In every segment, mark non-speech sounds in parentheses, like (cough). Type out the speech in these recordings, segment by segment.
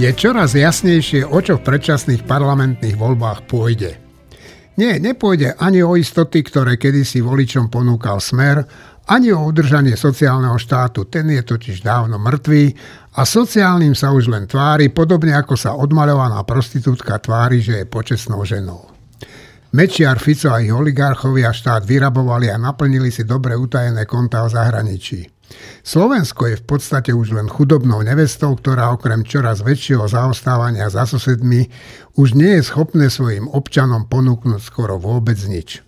Je čoraz jasnejšie, o čo v predčasných parlamentných voľbách pôjde. Nie, nepôjde ani o istoty, ktoré kedysi voličom ponúkal smer, ani o udržanie sociálneho štátu, ten je totiž dávno mŕtvý a sociálnym sa už len tvári, podobne ako sa odmaľovaná prostitútka tvári, že je počesnou ženou. Mečiar, Fico a ich oligarchovia štát vyrabovali a naplnili si dobre utajené konta o zahraničí. Slovensko je v podstate už len chudobnou nevestou, ktorá okrem čoraz väčšieho zaostávania za susedmi už nie je schopné svojim občanom ponúknuť skoro vôbec nič.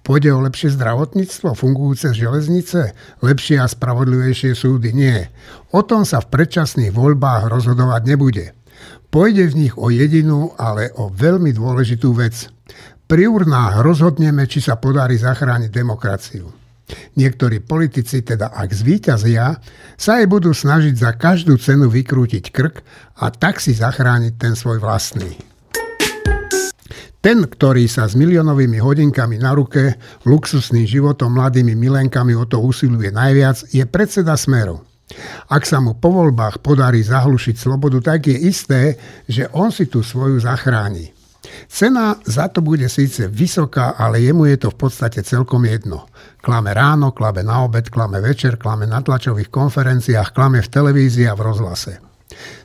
Pôjde o lepšie zdravotníctvo, fungujúce železnice, lepšie a spravodlivejšie súdy? Nie. O tom sa v predčasných voľbách rozhodovať nebude. Pôjde v nich o jedinú, ale o veľmi dôležitú vec. Pri urnách rozhodneme, či sa podarí zachrániť demokraciu. Niektorí politici, teda ak zvíťazia, sa aj budú snažiť za každú cenu vykrútiť krk a tak si zachrániť ten svoj vlastný. Ten, ktorý sa s miliónovými hodinkami na ruke, luxusným životom, mladými milenkami o to usiluje najviac, je predseda Smeru. Ak sa mu po voľbách podarí zahlušiť slobodu, tak je isté, že on si tú svoju zachráni. Cena za to bude síce vysoká, ale jemu je to v podstate celkom jedno. Klame ráno, klame na obed, klame večer, klame na tlačových konferenciách, klame v televízii a v rozhlase.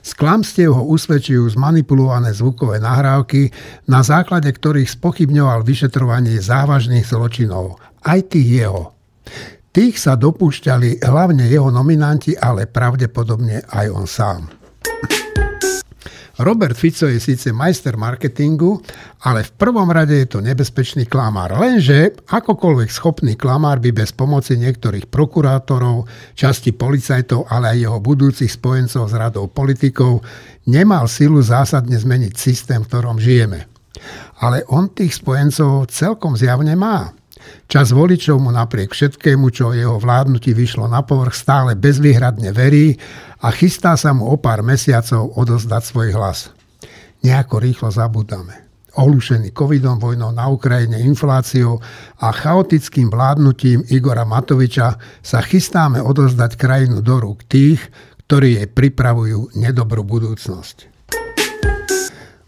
Z klamstiev ho usvedčujú zmanipulované zvukové nahrávky, na základe ktorých spochybňoval vyšetrovanie závažných zločinov, aj tých jeho. Tých sa dopúšťali hlavne jeho nominanti, ale pravdepodobne aj on sám. Robert Fico je síce majster marketingu, ale v prvom rade je to nebezpečný klamár. Lenže akokoľvek schopný klamár by bez pomoci niektorých prokurátorov, časti policajtov, ale aj jeho budúcich spojencov s radou politikov nemal silu zásadne zmeniť systém, v ktorom žijeme. Ale on tých spojencov celkom zjavne má. Čas voličov mu napriek všetkému, čo jeho vládnutí vyšlo na povrch, stále bezvýhradne verí a chystá sa mu o pár mesiacov odozdať svoj hlas. Nejako rýchlo zabudáme. Ohlušený covidom, vojnou na Ukrajine, infláciou a chaotickým vládnutím Igora Matoviča sa chystáme odozdať krajinu do rúk tých, ktorí jej pripravujú nedobrú budúcnosť.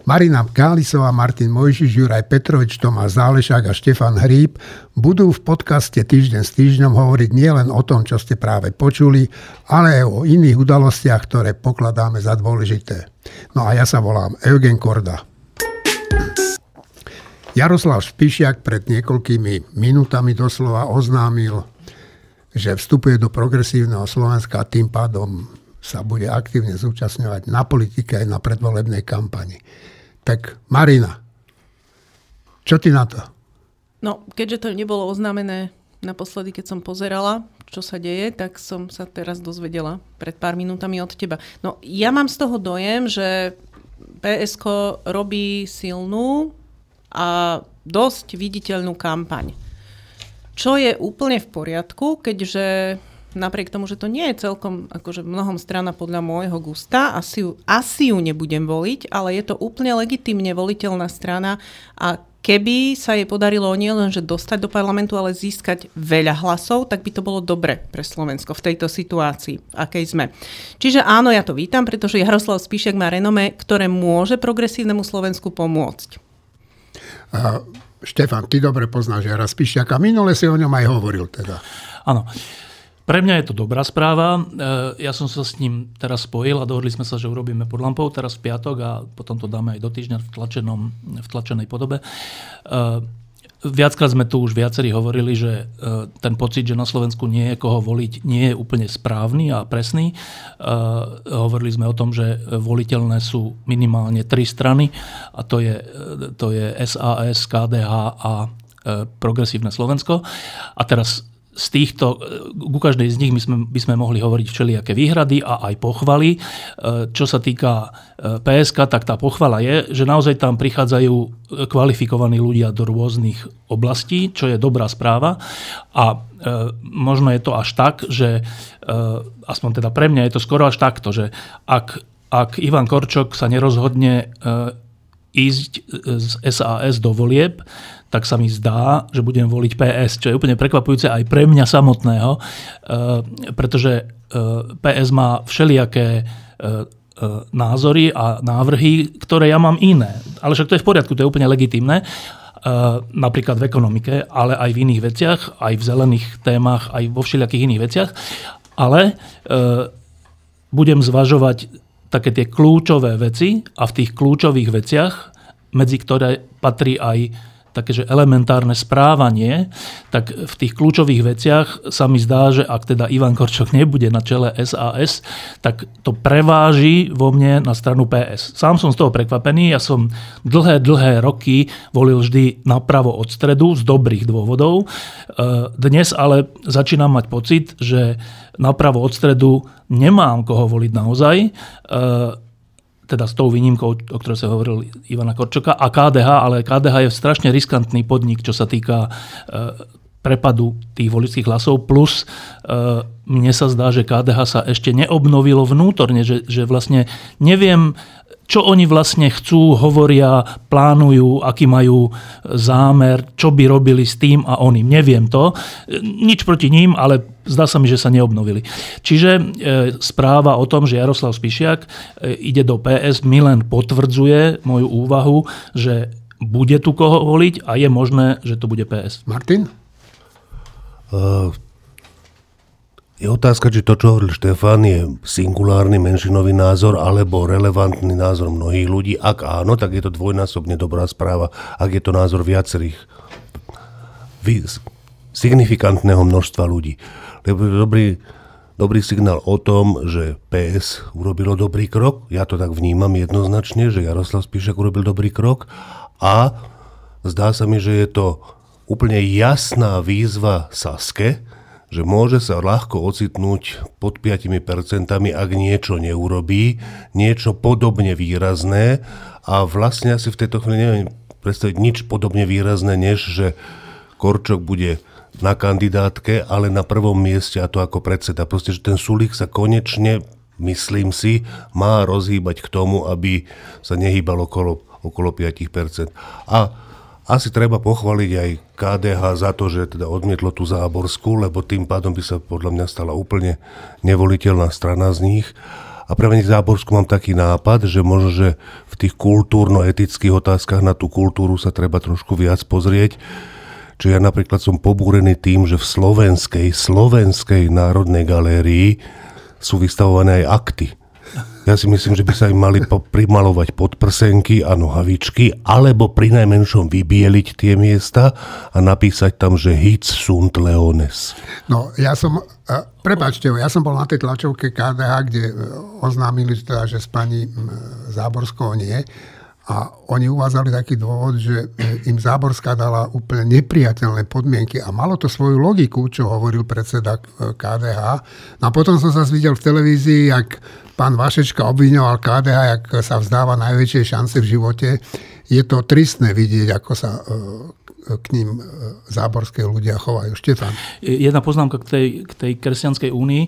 Marina Kálisová, Martin Mojžiš, Juraj Petrovič, Tomáš Zálešák a Štefan Hríb budú v podcaste Týždeň s týždňom hovoriť nielen o tom, čo ste práve počuli, ale aj o iných udalostiach, ktoré pokladáme za dôležité. No a ja sa volám Eugen Korda. Jaroslav Špišiak pred niekoľkými minútami doslova oznámil, že vstupuje do progresívneho Slovenska a tým pádom sa bude aktívne zúčastňovať na politike aj na predvolebnej kampani. Tak Marina, čo ty na to? No, keďže to nebolo oznámené naposledy, keď som pozerala, čo sa deje, tak som sa teraz dozvedela pred pár minútami od teba. No, ja mám z toho dojem, že PSK robí silnú a dosť viditeľnú kampaň. Čo je úplne v poriadku, keďže napriek tomu, že to nie je celkom akože mnohom strana podľa môjho gusta, asi ju, asi ju nebudem voliť, ale je to úplne legitimne voliteľná strana a keby sa jej podarilo nielen, že dostať do parlamentu, ale získať veľa hlasov, tak by to bolo dobre pre Slovensko v tejto situácii, v akej sme. Čiže áno, ja to vítam, pretože Jaroslav Spíšek má renome, ktoré môže progresívnemu Slovensku pomôcť. Uh, Štefan, ty dobre poznáš Jara Spíšiaka. Minule si o ňom aj hovoril teda. Áno. Pre mňa je to dobrá správa. E, ja som sa s ním teraz spojil a dohodli sme sa, že urobíme pod lampou teraz v piatok a potom to dáme aj do týždňa v, tlačenom, v tlačenej podobe. E, viackrát sme tu už viacerí hovorili, že e, ten pocit, že na Slovensku nie je koho voliť, nie je úplne správny a presný. Hovorili sme o tom, že voliteľné sú minimálne tri strany a to je, to je SAS, KDH a Progresívne Slovensko. A teraz z týchto, e, ku každej z nich by sme, by sme mohli hovoriť všelijaké výhrady a aj pochvaly. E, čo sa týka e, PSK, tak tá pochvala je, že naozaj tam prichádzajú kvalifikovaní ľudia do rôznych oblastí, čo je dobrá správa. A možno je to až tak, že aspoň teda pre mňa je to skoro až takto, že ak, ak Ivan Korčok sa nerozhodne ísť z SAS do volieb, tak sa mi zdá, že budem voliť PS, čo je úplne prekvapujúce aj pre mňa samotného, eh, pretože eh, PS má všelijaké eh, názory a návrhy, ktoré ja mám iné. Ale však to je v poriadku, to je úplne legitimné. Napríklad v ekonomike, ale aj v iných veciach, aj v zelených témach, aj vo všelijakých iných veciach. Ale budem zvažovať také tie kľúčové veci a v tých kľúčových veciach, medzi ktoré patrí aj také, že elementárne správanie, tak v tých kľúčových veciach sa mi zdá, že ak teda Ivan Korčok nebude na čele SAS, tak to preváži vo mne na stranu PS. Sám som z toho prekvapený, ja som dlhé, dlhé roky volil vždy napravo od stredu z dobrých dôvodov. E, dnes ale začínam mať pocit, že napravo od stredu nemám koho voliť naozaj e, teda s tou výnimkou, o ktorej sa hovoril Ivana Korčoka, a KDH, ale KDH je strašne riskantný podnik, čo sa týka e, prepadu tých voličských hlasov, plus e, mne sa zdá, že KDH sa ešte neobnovilo vnútorne, že, že vlastne neviem, čo oni vlastne chcú, hovoria, plánujú, aký majú zámer, čo by robili s tým a oným. Neviem to. Nič proti ním, ale zdá sa mi, že sa neobnovili. Čiže e, správa o tom, že Jaroslav Spišiak e, ide do PS, mi len potvrdzuje moju úvahu, že bude tu koho voliť a je možné, že to bude PS. Martin? Uh, je otázka, či to, čo hovoril Štefan, je singulárny menšinový názor alebo relevantný názor mnohých ľudí. Ak áno, tak je to dvojnásobne dobrá správa. Ak je to názor viacerých signifikantného množstva ľudí. Lebo je dobrý, dobrý signál o tom, že PS urobilo dobrý krok. Ja to tak vnímam jednoznačne, že Jaroslav Spíšek urobil dobrý krok. A zdá sa mi, že je to úplne jasná výzva Saske, že môže sa ľahko ocitnúť pod 5%, ak niečo neurobí, niečo podobne výrazné a vlastne asi v tejto chvíli neviem predstaviť nič podobne výrazné, než že Korčok bude na kandidátke, ale na prvom mieste a to ako predseda. Proste, že ten Sulík sa konečne, myslím si, má rozhýbať k tomu, aby sa nehýbal okolo, okolo 5%. A asi treba pochváliť aj KDH za to, že teda odmietlo tú záborskú, lebo tým pádom by sa podľa mňa stala úplne nevoliteľná strana z nich. A pre mňa záborskú mám taký nápad, že možno, že v tých kultúrno-etických otázkach na tú kultúru sa treba trošku viac pozrieť. Čiže ja napríklad som pobúrený tým, že v slovenskej, slovenskej národnej galérii sú vystavované aj akty ja si myslím, že by sa im mali primalovať podprsenky a nohavičky, alebo pri najmenšom vybieliť tie miesta a napísať tam, že hits sunt leones. No, ja som, prepáčte, ja som bol na tej tlačovke KDH, kde e, oznámili teda, že s pani Záborskou nie. A oni uvádzali taký dôvod, že e, im Záborská dala úplne nepriateľné podmienky a malo to svoju logiku, čo hovoril predseda KDH. No a potom som sa videl v televízii, jak pán Vašečka obviňoval KDH, jak sa vzdáva najväčšej šance v živote. Je to tristné vidieť, ako sa e, k ním e, záborské ľudia chovajú. Štefan. Jedna poznámka k tej, k tej kresťanskej únii,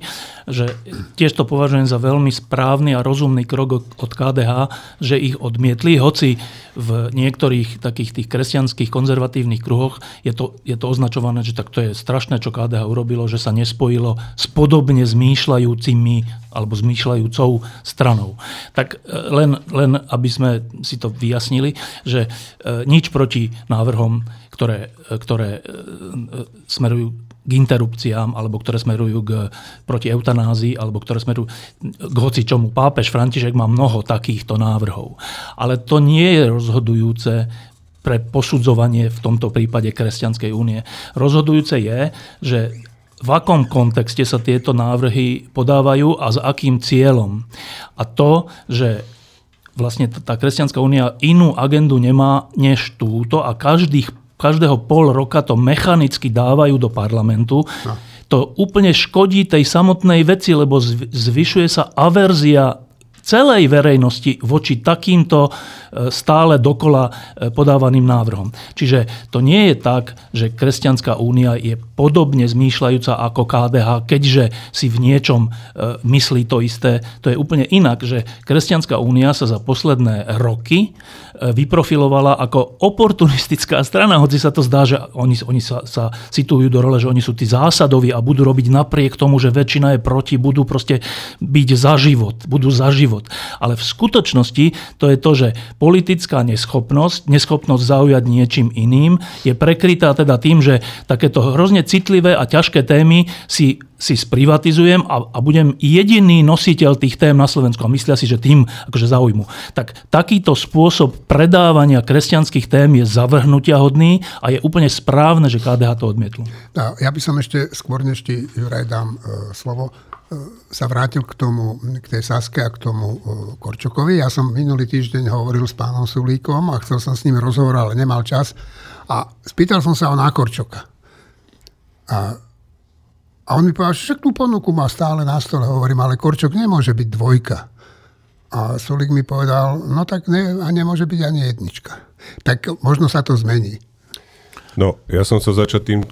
že tiež to považujem za veľmi správny a rozumný krok od KDH, že ich odmietli, hoci v niektorých takých tých kresťanských konzervatívnych kruhoch je to, je to označované, že tak to je strašné, čo KDH urobilo, že sa nespojilo s podobne zmýšľajúcimi alebo zmýšľajúcou stranou. Tak e, len, len aby sme si to vyjasnili, že e, nič proti návrhom, ktoré, e, ktoré smerujú k interrupciám, alebo ktoré smerujú k, proti eutanázii, alebo ktoré smerujú k hoci čomu. Pápež František má mnoho takýchto návrhov. Ale to nie je rozhodujúce pre posudzovanie v tomto prípade Kresťanskej únie. Rozhodujúce je, že v akom kontexte sa tieto návrhy podávajú a s akým cieľom. A to, že vlastne tá Kresťanská únia inú agendu nemá než túto a každých každého pol roka to mechanicky dávajú do parlamentu. No. To úplne škodí tej samotnej veci, lebo zvyšuje sa averzia celej verejnosti voči takýmto e, stále dokola e, podávaným návrhom. Čiže to nie je tak, že Kresťanská únia je podobne zmýšľajúca ako KDH, keďže si v niečom e, myslí to isté. To je úplne inak, že Kresťanská únia sa za posledné roky vyprofilovala ako oportunistická strana, hoci sa to zdá, že oni, oni sa, sa situujú do role, že oni sú tí zásadoví a budú robiť napriek tomu, že väčšina je proti, budú proste byť za život, budú za život dôvod. Ale v skutočnosti to je to, že politická neschopnosť, neschopnosť zaujať niečím iným je prekrytá teda tým, že takéto hrozne citlivé a ťažké témy si si sprivatizujem a, a budem jediný nositeľ tých tém na Slovensku a myslia si, že tým akože zaujmu. Tak takýto spôsob predávania kresťanských tém je zavrhnutia hodný a je úplne správne, že KDH to odmietlo. No, ja by som ešte, skôr než ti Juraj dám e, slovo, e, sa vrátil k tomu, k tej Saske a k tomu e, Korčokovi. Ja som minulý týždeň hovoril s pánom Sulíkom a chcel som s ním rozhovor, ale nemal čas. A spýtal som sa o nákorčoka. A a on mi povedal, že tú ponuku má stále na stole. Hovorím, ale Korčok nemôže byť dvojka. A Sulik mi povedal, no tak ne, a nemôže byť ani jednička. Tak možno sa to zmení. No, ja som chcel začať tým e,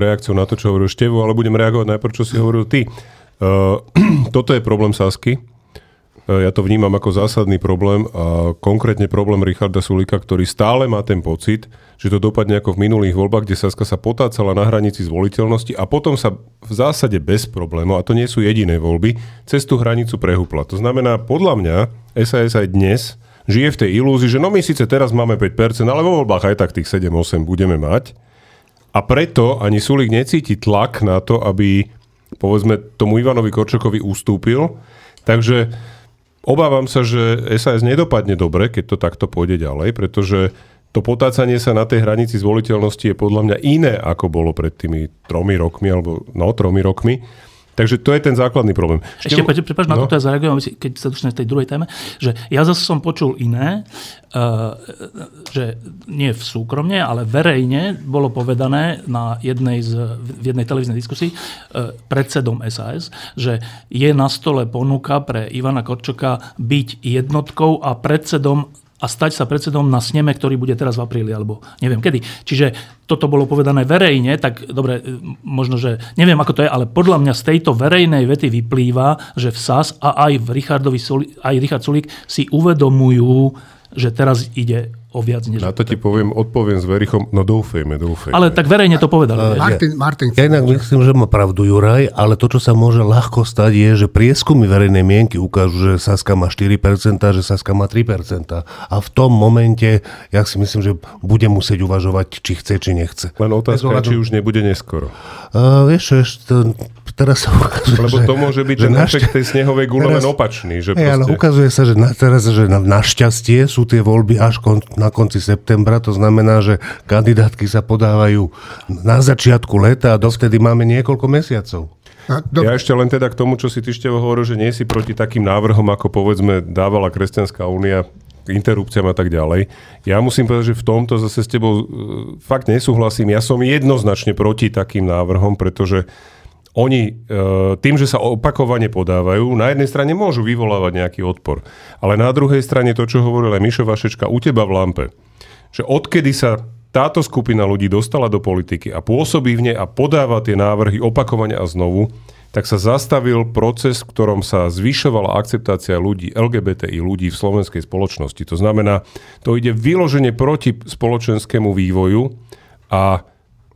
reakciou na to, čo hovoril Števo, ale budem reagovať najprv, čo si hovoril ty. E, (clears throat) toto je problém Sasky. E, ja to vnímam ako zásadný problém a konkrétne problém Richarda Sulika, ktorý stále má ten pocit, že to dopadne ako v minulých voľbách, kde Saska sa potácala na hranici zvoliteľnosti a potom sa v zásade bez problémov, a to nie sú jediné voľby, cez tú hranicu prehúpla. To znamená, podľa mňa SAS aj dnes žije v tej ilúzii, že no my síce teraz máme 5%, ale vo voľbách aj tak tých 7-8 budeme mať. A preto ani Sulik necíti tlak na to, aby povedzme tomu Ivanovi Korčokovi ustúpil. Takže obávam sa, že SAS nedopadne dobre, keď to takto pôjde ďalej, pretože to potácanie sa na tej hranici zvoliteľnosti je podľa mňa iné, ako bolo pred tými tromi rokmi, alebo no, tromi rokmi. Takže to je ten základný problém. Ešte, Ešte prepáč, no. na to ja zareagujem, keď sa dostaneme v tej druhej téme, že ja zase som počul iné, uh, že nie v súkromne, ale verejne bolo povedané na jednej z, v jednej televíznej diskusii uh, predsedom SAS, že je na stole ponuka pre Ivana Korčoka byť jednotkou a predsedom a stať sa predsedom na sneme, ktorý bude teraz v apríli, alebo neviem kedy. Čiže toto bolo povedané verejne, tak dobre, možno, že neviem, ako to je, ale podľa mňa z tejto verejnej vety vyplýva, že v SAS a aj v Richardovi, aj Richard Sulík si uvedomujú, že teraz ide o viac než... Na to ti poviem, odpoviem s Verichom, no doufejme, doufejme. Ale tak verejne to povedal. Martin, Martin, ja inak myslím, že má pravdu Juraj, ale to, čo sa môže ľahko stať, je, že prieskumy verejnej mienky ukážu, že Saska má 4%, že Saska má 3%. A v tom momente, ja si myslím, že bude musieť uvažovať, či chce, či nechce. Len otázka, či už nebude neskoro. Uh, vieš, ešte, teraz sa ukazuje, Lebo to môže byť ten našťa... efekt tej snehovej gule len opačný. Že proste... ale ukazuje sa, že na, teraz, že na, našťastie sú tie voľby až kon, na konci septembra, to znamená, že kandidátky sa podávajú na začiatku leta a dovtedy máme niekoľko mesiacov. Ja ešte len teda k tomu, čo si ty ešte hovoril, že nie si proti takým návrhom, ako povedzme dávala Kresťanská únia interrupciám a tak ďalej. Ja musím povedať, že v tomto zase s tebou e, fakt nesúhlasím. Ja som jednoznačne proti takým návrhom, pretože oni e, tým, že sa opakovane podávajú, na jednej strane môžu vyvolávať nejaký odpor. Ale na druhej strane to, čo hovoril aj Mišo Vašečka u teba v Lampe, že odkedy sa táto skupina ľudí dostala do politiky a pôsobí v nej a podáva tie návrhy opakovane a znovu, tak sa zastavil proces, v ktorom sa zvyšovala akceptácia ľudí, LGBTI ľudí v slovenskej spoločnosti. To znamená, to ide vyložene proti spoločenskému vývoju a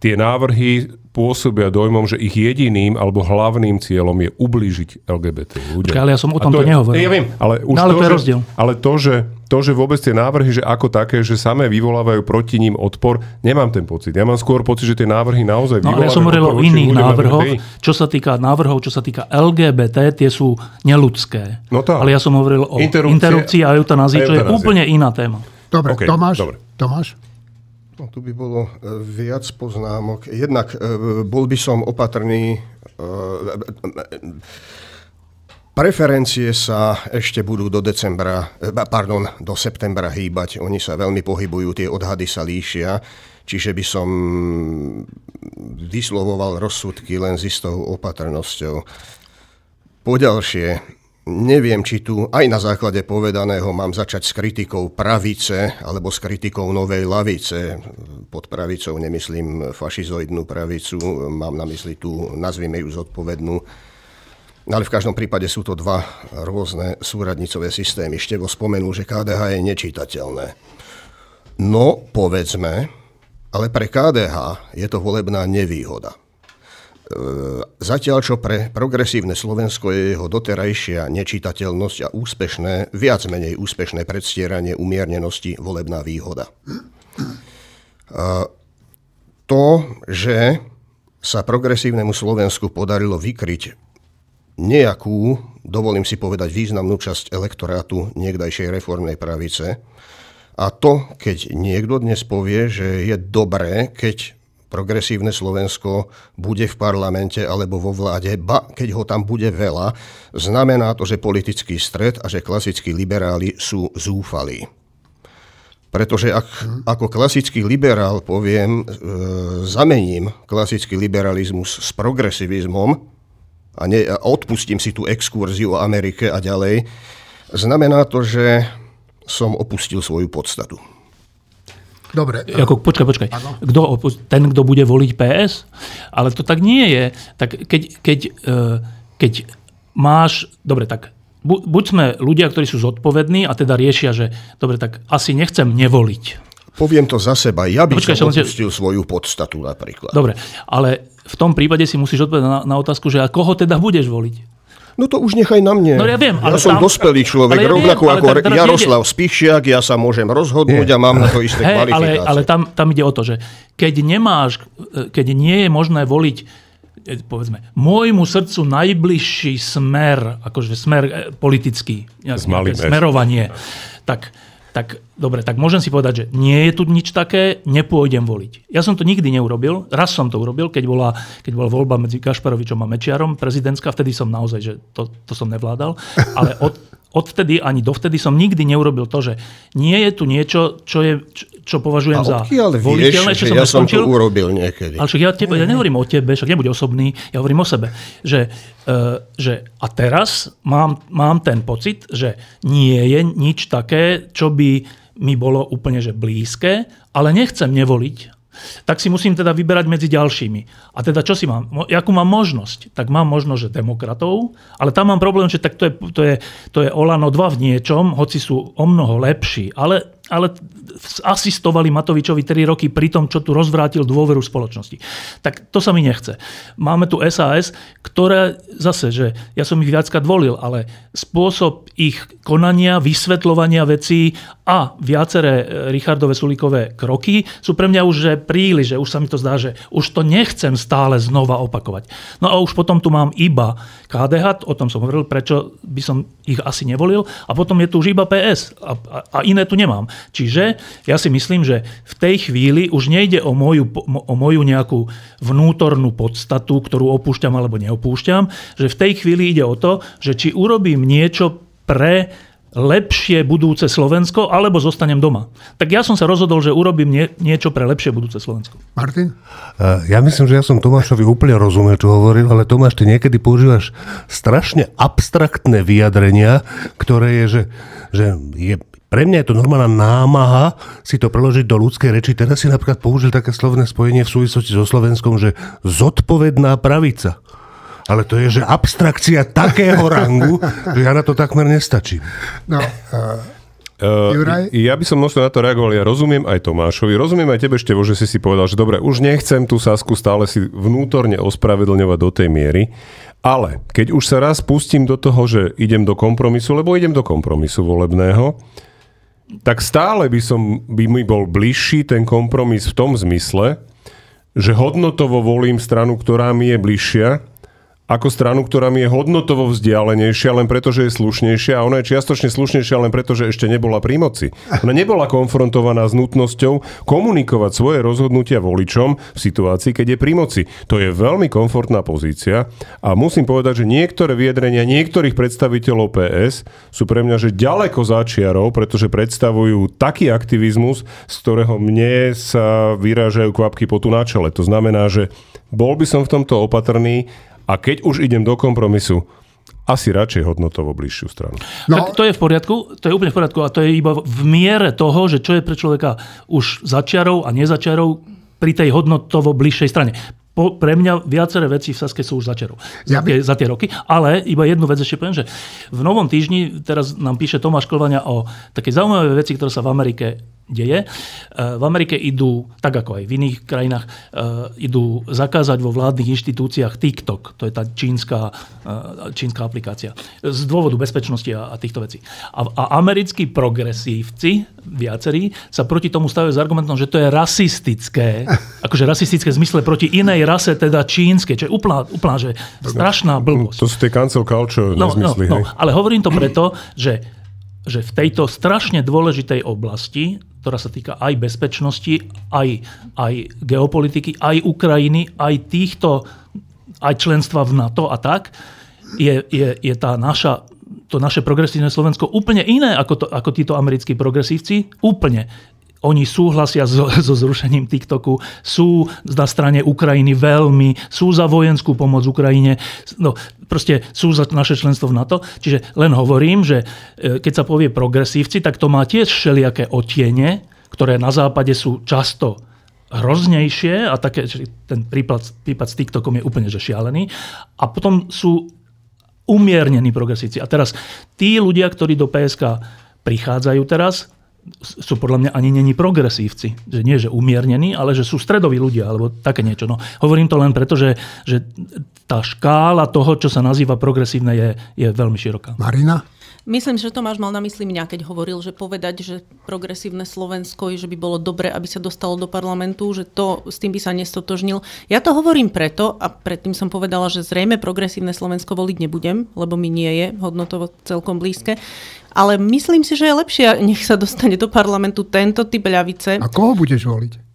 tie návrhy pôsobia dojmom, že ich jediným alebo hlavným cieľom je ublížiť LGBT ľuďom. ale ja som o tom to nehovoril. Ja viem, ale už no, ale to, to je že, rozdiel. Ale to že, to, že vôbec tie návrhy, že ako také, že samé vyvolávajú proti ním odpor, nemám ten pocit. Ja mám skôr pocit, že tie návrhy naozaj no, ale ja som hovoril o iných návrhoch. Čo sa týka návrhov, čo sa týka LGBT, tie sú neludské. No tá. Ale ja som hovoril o interrupcii a eutanázii, čo je úplne iná téma. Dobre, okay, Tomáš, dobre. Tomáš? No, tu by bolo e, viac poznámok. Jednak e, bol by som opatrný. E, preferencie sa ešte budú do decembra, pardon, do septembra hýbať. Oni sa veľmi pohybujú, tie odhady sa líšia. Čiže by som vyslovoval rozsudky len s istou opatrnosťou. Poďalšie, Neviem, či tu aj na základe povedaného mám začať s kritikou pravice alebo s kritikou novej lavice. Pod pravicou nemyslím fašizoidnú pravicu, mám na mysli tú, nazvime ju zodpovednú. Ale v každom prípade sú to dva rôzne súradnicové systémy. Števo spomenul, že KDH je nečitateľné. No, povedzme, ale pre KDH je to volebná nevýhoda. Zatiaľ, čo pre progresívne Slovensko je jeho doterajšia nečitateľnosť a úspešné, viac menej úspešné predstieranie umiernenosti volebná výhoda. To, že sa progresívnemu Slovensku podarilo vykryť nejakú, dovolím si povedať, významnú časť elektorátu niekdajšej reformnej pravice, a to, keď niekto dnes povie, že je dobré, keď progresívne Slovensko bude v parlamente alebo vo vláde, ba keď ho tam bude veľa, znamená to, že politický stred a že klasickí liberáli sú zúfalí. Pretože ak ako klasický liberál poviem, e, zamením klasický liberalizmus s progresivizmom a, ne, a odpustím si tú exkurziu o Amerike a ďalej, znamená to, že som opustil svoju podstatu. Dobre. Ako, počkaj, počkaj. Kto, ten, kto bude voliť PS? Ale to tak nie je. Tak keď, keď, e, keď máš... Dobre, tak buď sme ľudia, ktorí sú zodpovední a teda riešia, že dobre, tak asi nechcem nevoliť. Poviem to za seba. Ja by Počkaj, som opustil že... svoju podstatu napríklad. Dobre, ale v tom prípade si musíš odpovedať na, na otázku, že a koho teda budeš voliť? No to už nechaj na mne. No ja viem, ale ja som tam, dospelý človek, ja rovnako viem, ako Jaroslav ide... Spišiak, ja sa môžem rozhodnúť Nie. a mám na to isté hey, kvalifikácie. Ale, ale tam, tam ide o to, že keď nemáš, keď nie je možné voliť e, povedzme, môjmu srdcu najbližší smer, akože smer e, politický, nejaké smerovanie, tak tak dobre, tak môžem si povedať, že nie je tu nič také, nepôjdem voliť. Ja som to nikdy neurobil, raz som to urobil, keď bola, keď bola voľba medzi Kašparovičom a Mečiarom, prezidentská, vtedy som naozaj, že to, to som nevládal, ale od, odvtedy ani dovtedy som nikdy neurobil to, že nie je tu niečo, čo, je, čo považujem za voliteľné, čo som ja som to urobil niekedy. Ale však ja, tebe, ja nehovorím o tebe, však nebuď osobný, ja hovorím o sebe. Že, uh, že a teraz mám, mám ten pocit, že nie je nič také, čo by mi bolo úplne že blízke, ale nechcem nevoliť, tak si musím teda vyberať medzi ďalšími. A teda čo si mám? Jakú mám možnosť? Tak mám možnosť, že demokratov, ale tam mám problém, že tak to je, to je, to je Olano 2 v niečom, hoci sú o mnoho lepší. Ale ale asistovali Matovičovi 3 roky pri tom, čo tu rozvrátil dôveru spoločnosti. Tak to sa mi nechce. Máme tu SAS, ktoré zase, že ja som ich viackrát volil, ale spôsob ich konania, vysvetľovania vecí a viaceré e, Richardové Sulíkové kroky sú pre mňa už že príliš, že už sa mi to zdá, že už to nechcem stále znova opakovať. No a už potom tu mám iba KDH, o tom som hovoril, prečo by som ich asi nevolil, a potom je tu už iba PS a, a, a iné tu nemám. Čiže ja si myslím, že v tej chvíli už nejde o moju, o moju nejakú vnútornú podstatu, ktorú opúšťam alebo neopúšťam, že v tej chvíli ide o to, že či urobím niečo pre lepšie budúce Slovensko, alebo zostanem doma. Tak ja som sa rozhodol, že urobím nie, niečo pre lepšie budúce Slovensko. Martin? Ja myslím, že ja som Tomášovi úplne rozumel, čo hovoril, ale Tomáš, ty niekedy používaš strašne abstraktné vyjadrenia, ktoré je, že, že je pre mňa je to normálna námaha si to preložiť do ľudskej reči. Teraz si napríklad použil také slovné spojenie v súvislosti so Slovenskom, že zodpovedná pravica. Ale to je, že abstrakcia takého rangu, že ja na to takmer nestačím. No, uh... Uh, ja by som možno na to reagoval, ja rozumiem aj Tomášovi, rozumiem aj tebe, Števo, že si si povedal, že dobre, už nechcem tú Sasku stále si vnútorne ospravedlňovať do tej miery, ale keď už sa raz pustím do toho, že idem do kompromisu, lebo idem do kompromisu volebného, tak stále by, som, by mi bol bližší ten kompromis v tom zmysle, že hodnotovo volím stranu, ktorá mi je bližšia, ako stranu, ktorá mi je hodnotovo vzdialenejšia len preto, že je slušnejšia a ona je čiastočne slušnejšia len preto, že ešte nebola pri moci. Ona nebola konfrontovaná s nutnosťou komunikovať svoje rozhodnutia voličom v situácii, keď je pri moci. To je veľmi komfortná pozícia a musím povedať, že niektoré vyjadrenia niektorých predstaviteľov PS sú pre mňa že ďaleko začiarov, pretože predstavujú taký aktivizmus, z ktorého mne sa vyrážajú kvapky potu na čele. To znamená, že bol by som v tomto opatrný a keď už idem do kompromisu, asi radšej hodnotovo bližšiu stranu. No. Tak to je v poriadku, to je úplne v poriadku a to je iba v miere toho, že čo je pre človeka už začiarov a nezačiarov pri tej hodnotovo bližšej strane. Po, pre mňa viaceré veci v Saske sú už začiarov ja by... za, tie, za tie roky, ale iba jednu vec ešte poviem, že v Novom týždni teraz nám píše Tomáš Kolvania o také zaujímavé veci, ktoré sa v Amerike deje. V Amerike idú, tak ako aj v iných krajinách, idú zakázať vo vládnych inštitúciách TikTok, to je tá čínska, čínska aplikácia, z dôvodu bezpečnosti a, a týchto vecí. A, a americkí progresívci, viacerí, sa proti tomu stavujú s argumentom, že to je rasistické, (laughs) akože rasistické v zmysle proti inej rase, teda čínskej, čo je úplná, úplná že strašná blbosť. To sú tie cancel culture no, no, nezmysly, no, hej? ale hovorím to preto, že, že v tejto strašne dôležitej oblasti, ktorá sa týka aj bezpečnosti, aj, aj geopolitiky, aj Ukrajiny, aj týchto, aj členstva v NATO a tak, je, je, je tá naša to naše progresívne Slovensko úplne iné ako, to, ako títo americkí progresívci. Úplne. Oni súhlasia so, (laughs) so zrušením TikToku, sú na strane Ukrajiny veľmi, sú za vojenskú pomoc Ukrajine, no proste sú za naše členstvo v NATO. Čiže len hovorím, že e, keď sa povie progresívci, tak to má tiež všelijaké otiene, ktoré na západe sú často hroznejšie a také, ten prípad, prípad s TikTokom je úplne že šialený. A potom sú umiernení progresívci. A teraz tí ľudia, ktorí do PSK prichádzajú teraz, sú podľa mňa ani není progresívci. Že nie, že umiernení, ale že sú stredoví ľudia, alebo také niečo. No, hovorím to len preto, že, že tá škála toho, čo sa nazýva progresívne, je, je veľmi široká. Marina? Myslím, že Tomáš mal na mysli mňa, keď hovoril, že povedať, že progresívne Slovensko, že by bolo dobre, aby sa dostalo do parlamentu, že to s tým by sa nestotožnil. Ja to hovorím preto, a predtým som povedala, že zrejme progresívne Slovensko voliť nebudem, lebo mi nie je hodnotovo celkom blízke. Ale myslím si, že je lepšie, nech sa dostane do parlamentu tento typ ľavice. A koho budeš voliť?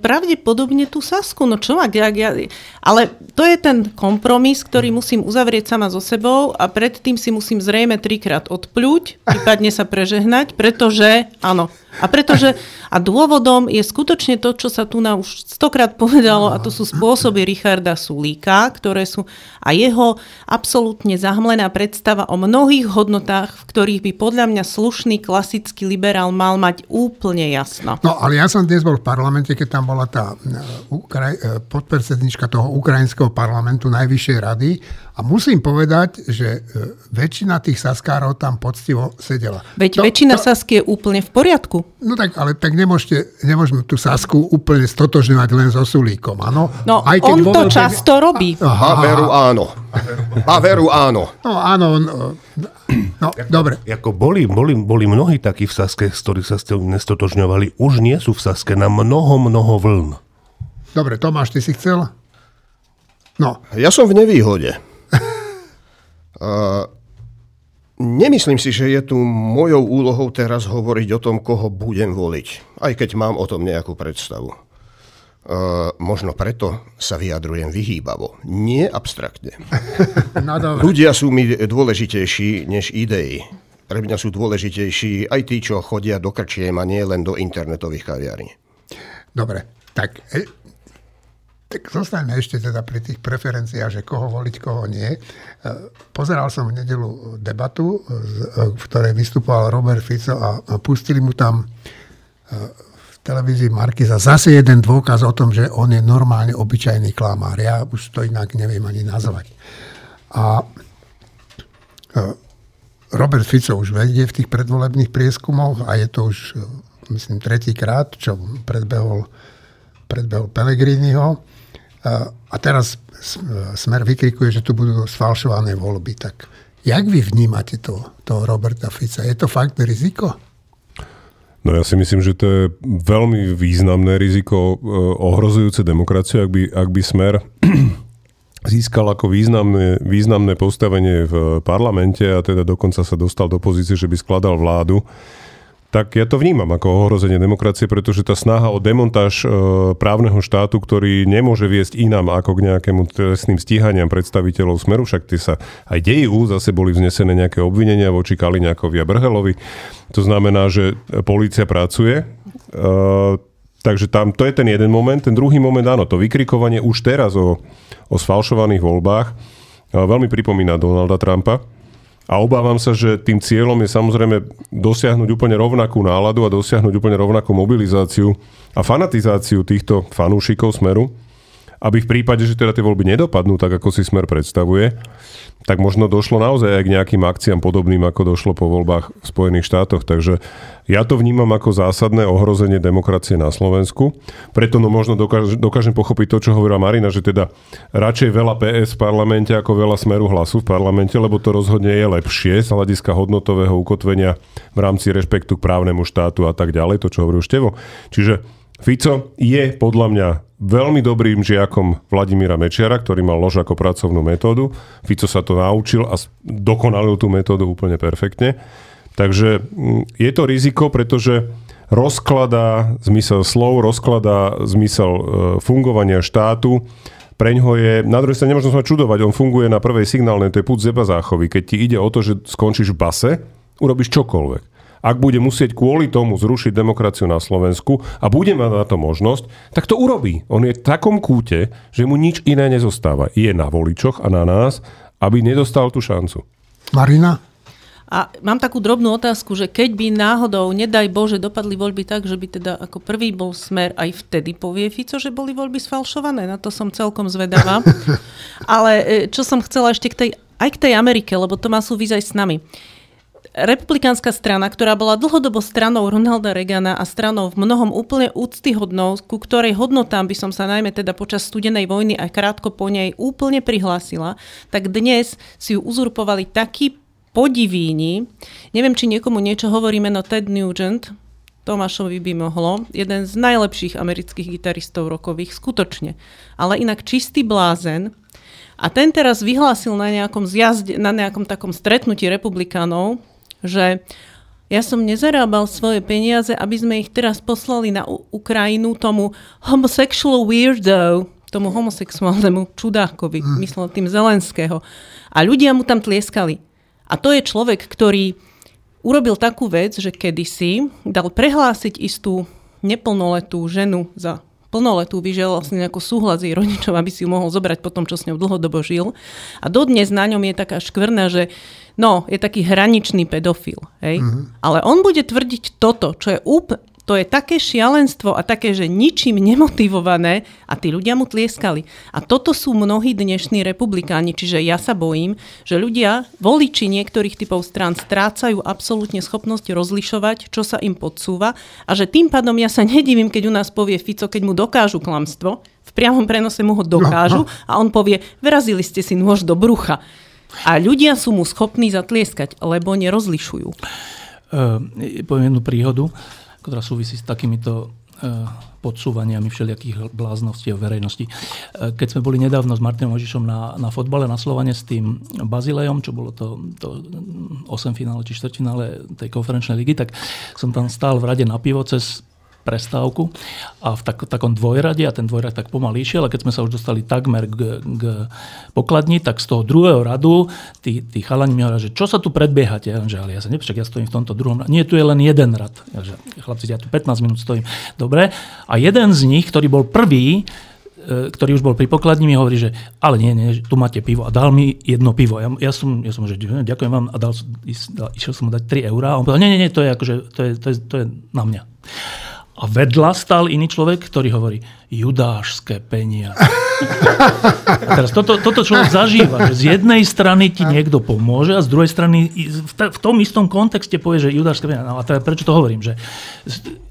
Pravdepodobne tú Sasku. No čo ma, ja, ja, ale to je ten kompromis, ktorý musím uzavrieť sama so sebou a predtým si musím zrejme trikrát odpľuť, prípadne sa prežehnať, pretože, áno, a pretože, a dôvodom je skutočne to, čo sa tu na už stokrát povedalo, a to sú spôsoby Richarda Sulíka, ktoré sú, a jeho absolútne zahmlená predstava o mnohých hodnotách, v ktorých by podľa mňa slušný klasický liberál mal mať úplne jasno. No, ale ja som dnes bol v parlamente, keď tam bola tá e, e, podpredsednička toho ukrajinského parlamentu Najvyššej rady a musím povedať, že e, väčšina tých saskárov tam poctivo sedela. Veď to, väčšina to, Sasky je úplne v poriadku. No tak, ale tak nemôžete, nemôžeme tú Sasku úplne stotožňovať len so Sulíkom, áno? No, Aj keď on to často ten... robí. Aha, veru áno. A veru áno. No áno, no, no dobre. Ako boli, boli, boli mnohí takí v Saske, z ktorých sa ste nestotožňovali, už nie sú v Saske na mnoho, mnoho vln. Dobre, Tomáš, ty si chcel? No. Ja som v nevýhode. Nemyslím si, že je tu mojou úlohou teraz hovoriť o tom, koho budem voliť, aj keď mám o tom nejakú predstavu. Uh, možno preto sa vyjadrujem vyhýbavo, nie abstraktne. (laughs) No, Ľudia sú mi dôležitejší než idei. Pre mňa sú dôležitejší aj tí, čo chodia do krčiem a nie len do internetových kaviarní. Dobre, tak e, tak zostaňme ešte teda pri tých preferenciách, že koho voliť, koho nie. E, pozeral som v nedelu debatu, e, v ktorej vystupoval Robert Fico a pustili mu tam e, v televízii Markiza zase jeden dôkaz o tom, že on je normálne obyčajný klamár. Ja už to inak neviem ani nazvať. A Robert Fico už vedie v tých predvolebných prieskumoch a je to už, myslím, tretíkrát, čo predbehol, predbehol Pelegriniho. A teraz Smer vykrikuje, že tu budú sfalšované voľby. Tak jak vy vnímate to, toho Roberta Fica? Je to fakt riziko? No ja si myslím, že to je veľmi významné riziko e, ohrozujúce demokraciu, ak by, ak by Smer (clears throat) získal ako významné, významné postavenie v parlamente a teda dokonca sa dostal do pozície, že by skladal vládu tak ja to vnímam ako ohrozenie demokracie, pretože tá snaha o demontáž e, právneho štátu, ktorý nemôže viesť inám ako k nejakému trestným stíhaniam predstaviteľov Smeru, však tie sa aj dejú, zase boli vznesené nejaké obvinenia voči Kaliňákovi a Brhelovi. To znamená, že polícia pracuje. E, takže tam, to je ten jeden moment. Ten druhý moment, áno, to vykrikovanie už teraz o, o sfalšovaných voľbách e, veľmi pripomína Donalda Trumpa a obávam sa, že tým cieľom je samozrejme dosiahnuť úplne rovnakú náladu a dosiahnuť úplne rovnakú mobilizáciu a fanatizáciu týchto fanúšikov Smeru. aby v prípade, že teda tie voľby nedopadnú tak, ako si Smer predstavuje, tak možno došlo naozaj aj k nejakým akciám podobným, ako došlo po voľbách v Spojených štátoch. Takže ja to vnímam ako zásadné ohrozenie demokracie na Slovensku. Preto no možno dokáž, dokážem pochopiť to, čo hovorila Marina, že teda radšej veľa PS v parlamente ako veľa smeru hlasu v parlamente, lebo to rozhodne je lepšie z hľadiska hodnotového ukotvenia v rámci rešpektu k právnemu štátu a tak ďalej, to čo hovoril Števo. Čiže Fico je podľa mňa veľmi dobrým žiakom Vladimíra Mečiara, ktorý mal lož ako pracovnú metódu. Fico sa to naučil a dokonalil tú metódu úplne perfektne. Takže mm, je to riziko, pretože rozkladá zmysel slov, rozkladá zmysel e, fungovania štátu. Preňho je, na druhej strane nemôžno sa čudovať, on funguje na prvej signálnej, to je púd zeba záchovy. Keď ti ide o to, že skončíš v base, urobíš čokoľvek ak bude musieť kvôli tomu zrušiť demokraciu na Slovensku a bude mať na to možnosť, tak to urobí. On je v takom kúte, že mu nič iné nezostáva. Je na voličoch a na nás, aby nedostal tú šancu. Marina? A mám takú drobnú otázku, že keď by náhodou, nedaj Bože, dopadli voľby tak, že by teda ako prvý bol smer, aj vtedy povie Fico, že boli voľby sfalšované. Na to som celkom zvedavá. (laughs) Ale e, čo som chcela ešte k tej, aj k tej Amerike, lebo to má súvisť aj s nami republikánska strana, ktorá bola dlhodobo stranou Ronalda Reagana a stranou v mnohom úplne úctyhodnou, ku ktorej hodnotám by som sa najmä teda počas studenej vojny a krátko po nej úplne prihlásila, tak dnes si ju uzurpovali takí podivíni. Neviem, či niekomu niečo hovorí meno Ted Nugent, Tomášovi by mohlo, jeden z najlepších amerických gitaristov rokových, skutočne. Ale inak čistý blázen. A ten teraz vyhlásil na nejakom zjazde, na nejakom takom stretnutí republikánov, že ja som nezarábal svoje peniaze, aby sme ich teraz poslali na Ukrajinu tomu homosexual weirdo, tomu homosexuálnemu čudákovi, mm. myslel tým Zelenského. A ľudia mu tam tlieskali. A to je človek, ktorý urobil takú vec, že kedysi dal prehlásiť istú neplnoletú ženu za plnoletú, vyželal si nejakú súhlas jej rodičov, aby si ju mohol zobrať po tom, čo s ňou dlhodobo žil. A dodnes na ňom je taká škvrna, že no, je taký hraničný pedofil. Hej? Mm-hmm. Ale on bude tvrdiť toto, čo je úplne, to je také šialenstvo a také, že ničím nemotivované a tí ľudia mu tlieskali. A toto sú mnohí dnešní republikáni, čiže ja sa bojím, že ľudia, voliči niektorých typov strán strácajú absolútne schopnosť rozlišovať, čo sa im podsúva a že tým pádom ja sa nedivím, keď u nás povie Fico, keď mu dokážu klamstvo, v priamom prenose mu ho dokážu no, a on povie, vyrazili ste si nôž do brucha. A ľudia sú mu schopní zatlieskať, lebo nerozlišujú. Uh, poviem jednu príhodu, ktorá súvisí s takýmito uh, podsúvaniami všelijakých bláznovstiev verejnosti. Uh, keď sme boli nedávno s Martinom Ožišom na, na fotbale na Slovane s tým Bazilejom, čo bolo to, to 8 finále či 4 finále tej konferenčnej ligy, tak som tam stál v rade na pivo cez prestávku a v tak, takom dvojrade a ten dvojrad tak pomaly išiel a keď sme sa už dostali takmer k, k pokladni, tak z toho druhého radu tí, tí chalani mi hovoria, že čo sa tu predbiehate? Ja, že, ale ja sa nepřak, ja stojím v tomto druhom rade. Nie, tu je len jeden rad. Ja, že, chlapci, ja tu 15 minút stojím. Dobre. A jeden z nich, ktorý bol prvý, e, ktorý už bol pri pokladni, mi hovorí, že ale nie, nie, tu máte pivo. A dal mi jedno pivo. Ja, ja som, ja som že ďakujem vám a dal, išiel som mu dať 3 eurá. A on povedal, nie, nie, nie, to je, akože, to je, to je, to je na mňa. A vedľa stal iný človek, ktorý hovorí, judášské peniaze. A teraz toto, toto človek zažíva, že z jednej strany ti niekto pomôže a z druhej strany v tom istom kontexte povie, že judášske peniaze. No a teda prečo to hovorím? Že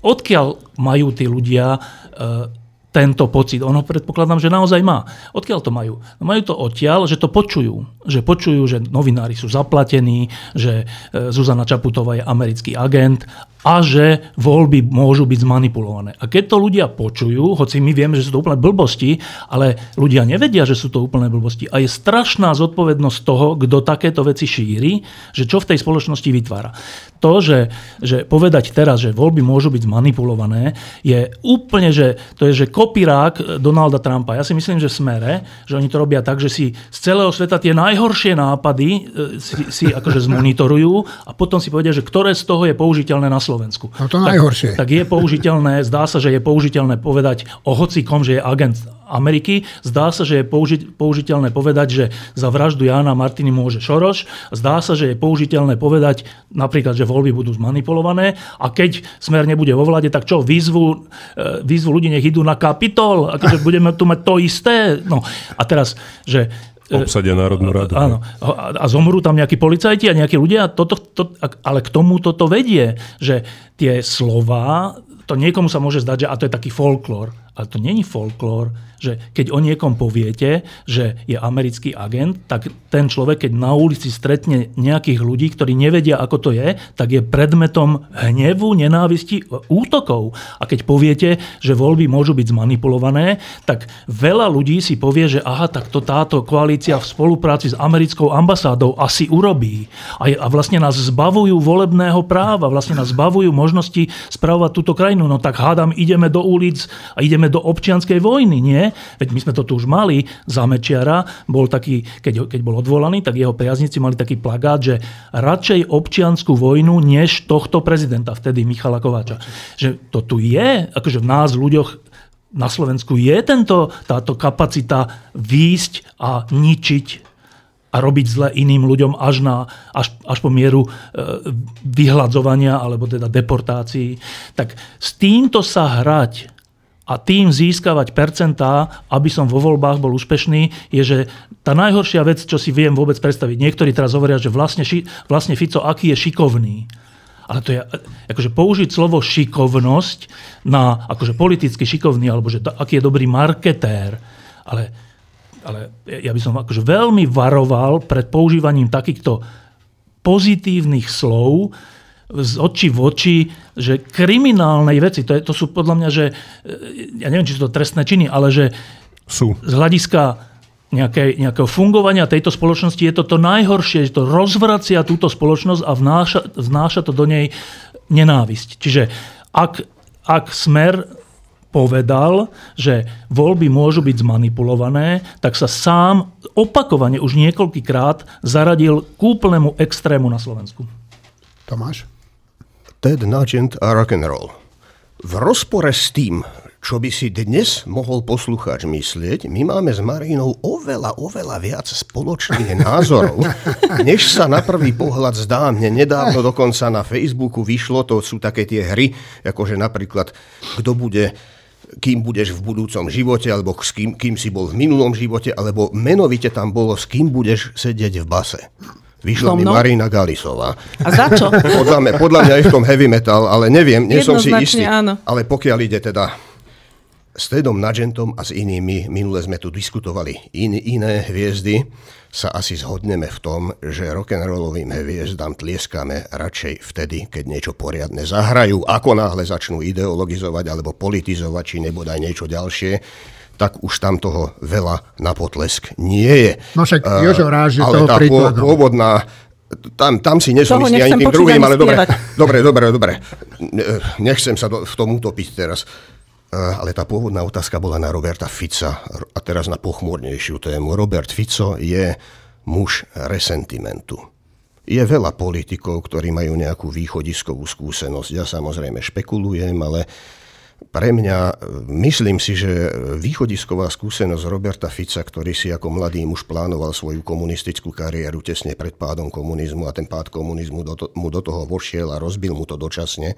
odkiaľ majú tí ľudia uh, tento pocit. Ono predpokladám, že naozaj má. Odkiaľ to majú? No majú to odtiaľ, že to počujú. Že počujú, že novinári sú zaplatení, že e, Zuzana Čaputová je americký agent a že voľby môžu byť zmanipulované. A keď to ľudia počujú, hoci my vieme, že sú to úplne blbosti, ale ľudia nevedia, že sú to úplne blbosti. A je strašná zodpovednosť toho, kto takéto veci šíri, že čo v tej spoločnosti vytvára. To, že, že povedať teraz, že voľby môžu byť zmanipulované, je úplne, že to je, že kopírák Donalda Trumpa. Ja si myslím, že v smere, že oni to robia tak, že si z celého sveta tie najhoršie nápady e, si, si akože zmonitorujú a potom si povedia, že ktoré z toho je použiteľné na Slovensku. No to najhoršie. Tak, tak je použiteľné, zdá sa, že je použiteľné povedať o hocikom, že je agent Ameriky. Zdá sa, že je použi- použiteľné povedať, že za vraždu Jána Martiny môže Šoroš. Zdá sa, že je použiteľné povedať napríklad, že voľby budú zmanipulované a keď smer nebude vo vláde, tak čo, výzvu, e, výzvu ľudí nech idú na kapitol, akože budeme tu mať to isté. No a teraz, že Obsadia Národnú radu. Áno. A zomrú tam nejakí policajti a nejakí ľudia. Toto, to, ale k tomu toto vedie, že tie slova, to niekomu sa môže zdať, že a to je taký folklór. Ale to není folklór, že keď o niekom poviete, že je americký agent, tak ten človek, keď na ulici stretne nejakých ľudí, ktorí nevedia, ako to je, tak je predmetom hnevu, nenávisti, útokov. A keď poviete, že voľby môžu byť zmanipulované, tak veľa ľudí si povie, že aha, tak to táto koalícia v spolupráci s americkou ambasádou asi urobí. A, je, a vlastne nás zbavujú volebného práva, vlastne nás zbavujú možnosti spravovať túto krajinu. No tak hádam, ideme do ulic a ideme do občianskej vojny, nie? Veď my sme to tu už mali za Mečiara, bol taký, keď, keď bol odvolaný, tak jeho priaznici mali taký plagát, že radšej občianskú vojnu, než tohto prezidenta, vtedy Michala Kováča. Že to tu je, akože v nás ľuďoch na Slovensku je tento, táto kapacita výjsť a ničiť a robiť zle iným ľuďom až, na, až, až po mieru e, vyhľadzovania alebo teda deportácií. Tak s týmto sa hrať a tým získavať percentá, aby som vo voľbách bol úspešný, je, že tá najhoršia vec, čo si viem vôbec predstaviť, niektorí teraz hovoria, že vlastne, vlastne Fico aký je šikovný. Ale to je, akože použiť slovo šikovnosť na akože politicky šikovný, alebo že aký je dobrý marketér. Ale, ale ja by som akože veľmi varoval pred používaním takýchto pozitívnych slov, z očí v oči, že kriminálnej veci, to, je, to sú podľa mňa, že ja neviem, či sú to trestné činy, ale že sú. z hľadiska nejaké, nejakého fungovania tejto spoločnosti je to to najhoršie, že to rozvracia túto spoločnosť a vnáša, vnáša to do nej nenávisť. Čiže ak, ak smer povedal, že voľby môžu byť zmanipulované, tak sa sám opakovane už niekoľkýkrát zaradil k úplnému extrému na Slovensku. Tomáš? Ted Nugent a rock'n'roll. V rozpore s tým, čo by si dnes mohol poslucháč myslieť, my máme s Marínou oveľa, oveľa viac spoločných (laughs) názorov, než sa na prvý pohľad zdá. Mne nedávno dokonca na Facebooku vyšlo, to sú také tie hry, akože napríklad, kto bude kým budeš v budúcom živote, alebo s kým, kým si bol v minulom živote, alebo menovite tam bolo, s kým budeš sedieť v base. Vyšla mi Marina Galisová. A za čo? (laughs) Podľa mňa, podľa mňa je v tom heavy metal, ale neviem, nie som si istý. Áno. Ale pokiaľ ide teda s Tedom Nagentom a s inými, minule sme tu diskutovali in, iné hviezdy, sa asi zhodneme v tom, že rock'n'rollovým hviezdám tlieskame radšej vtedy, keď niečo poriadne zahrajú, ako náhle začnú ideologizovať alebo politizovať, či nebodaj niečo ďalšie tak už tam toho veľa na potlesk nie je. No však Jožo ráže ale toho tá príkladom. pôvodná tam, tam si nesom istý ani tým druhým, ale dobre, dobre, dobre, dobre. Nechcem sa do, v tom utopiť teraz. Ale tá pôvodná otázka bola na Roberta Fica a teraz na pochmúrnejšiu tému. Robert Fico je muž resentimentu. Je veľa politikov, ktorí majú nejakú východiskovú skúsenosť. Ja samozrejme špekulujem, ale pre mňa, myslím si, že východisková skúsenosť Roberta Fica, ktorý si ako mladý muž plánoval svoju komunistickú kariéru tesne pred pádom komunizmu a ten pád komunizmu do to, mu do toho vošiel a rozbil mu to dočasne,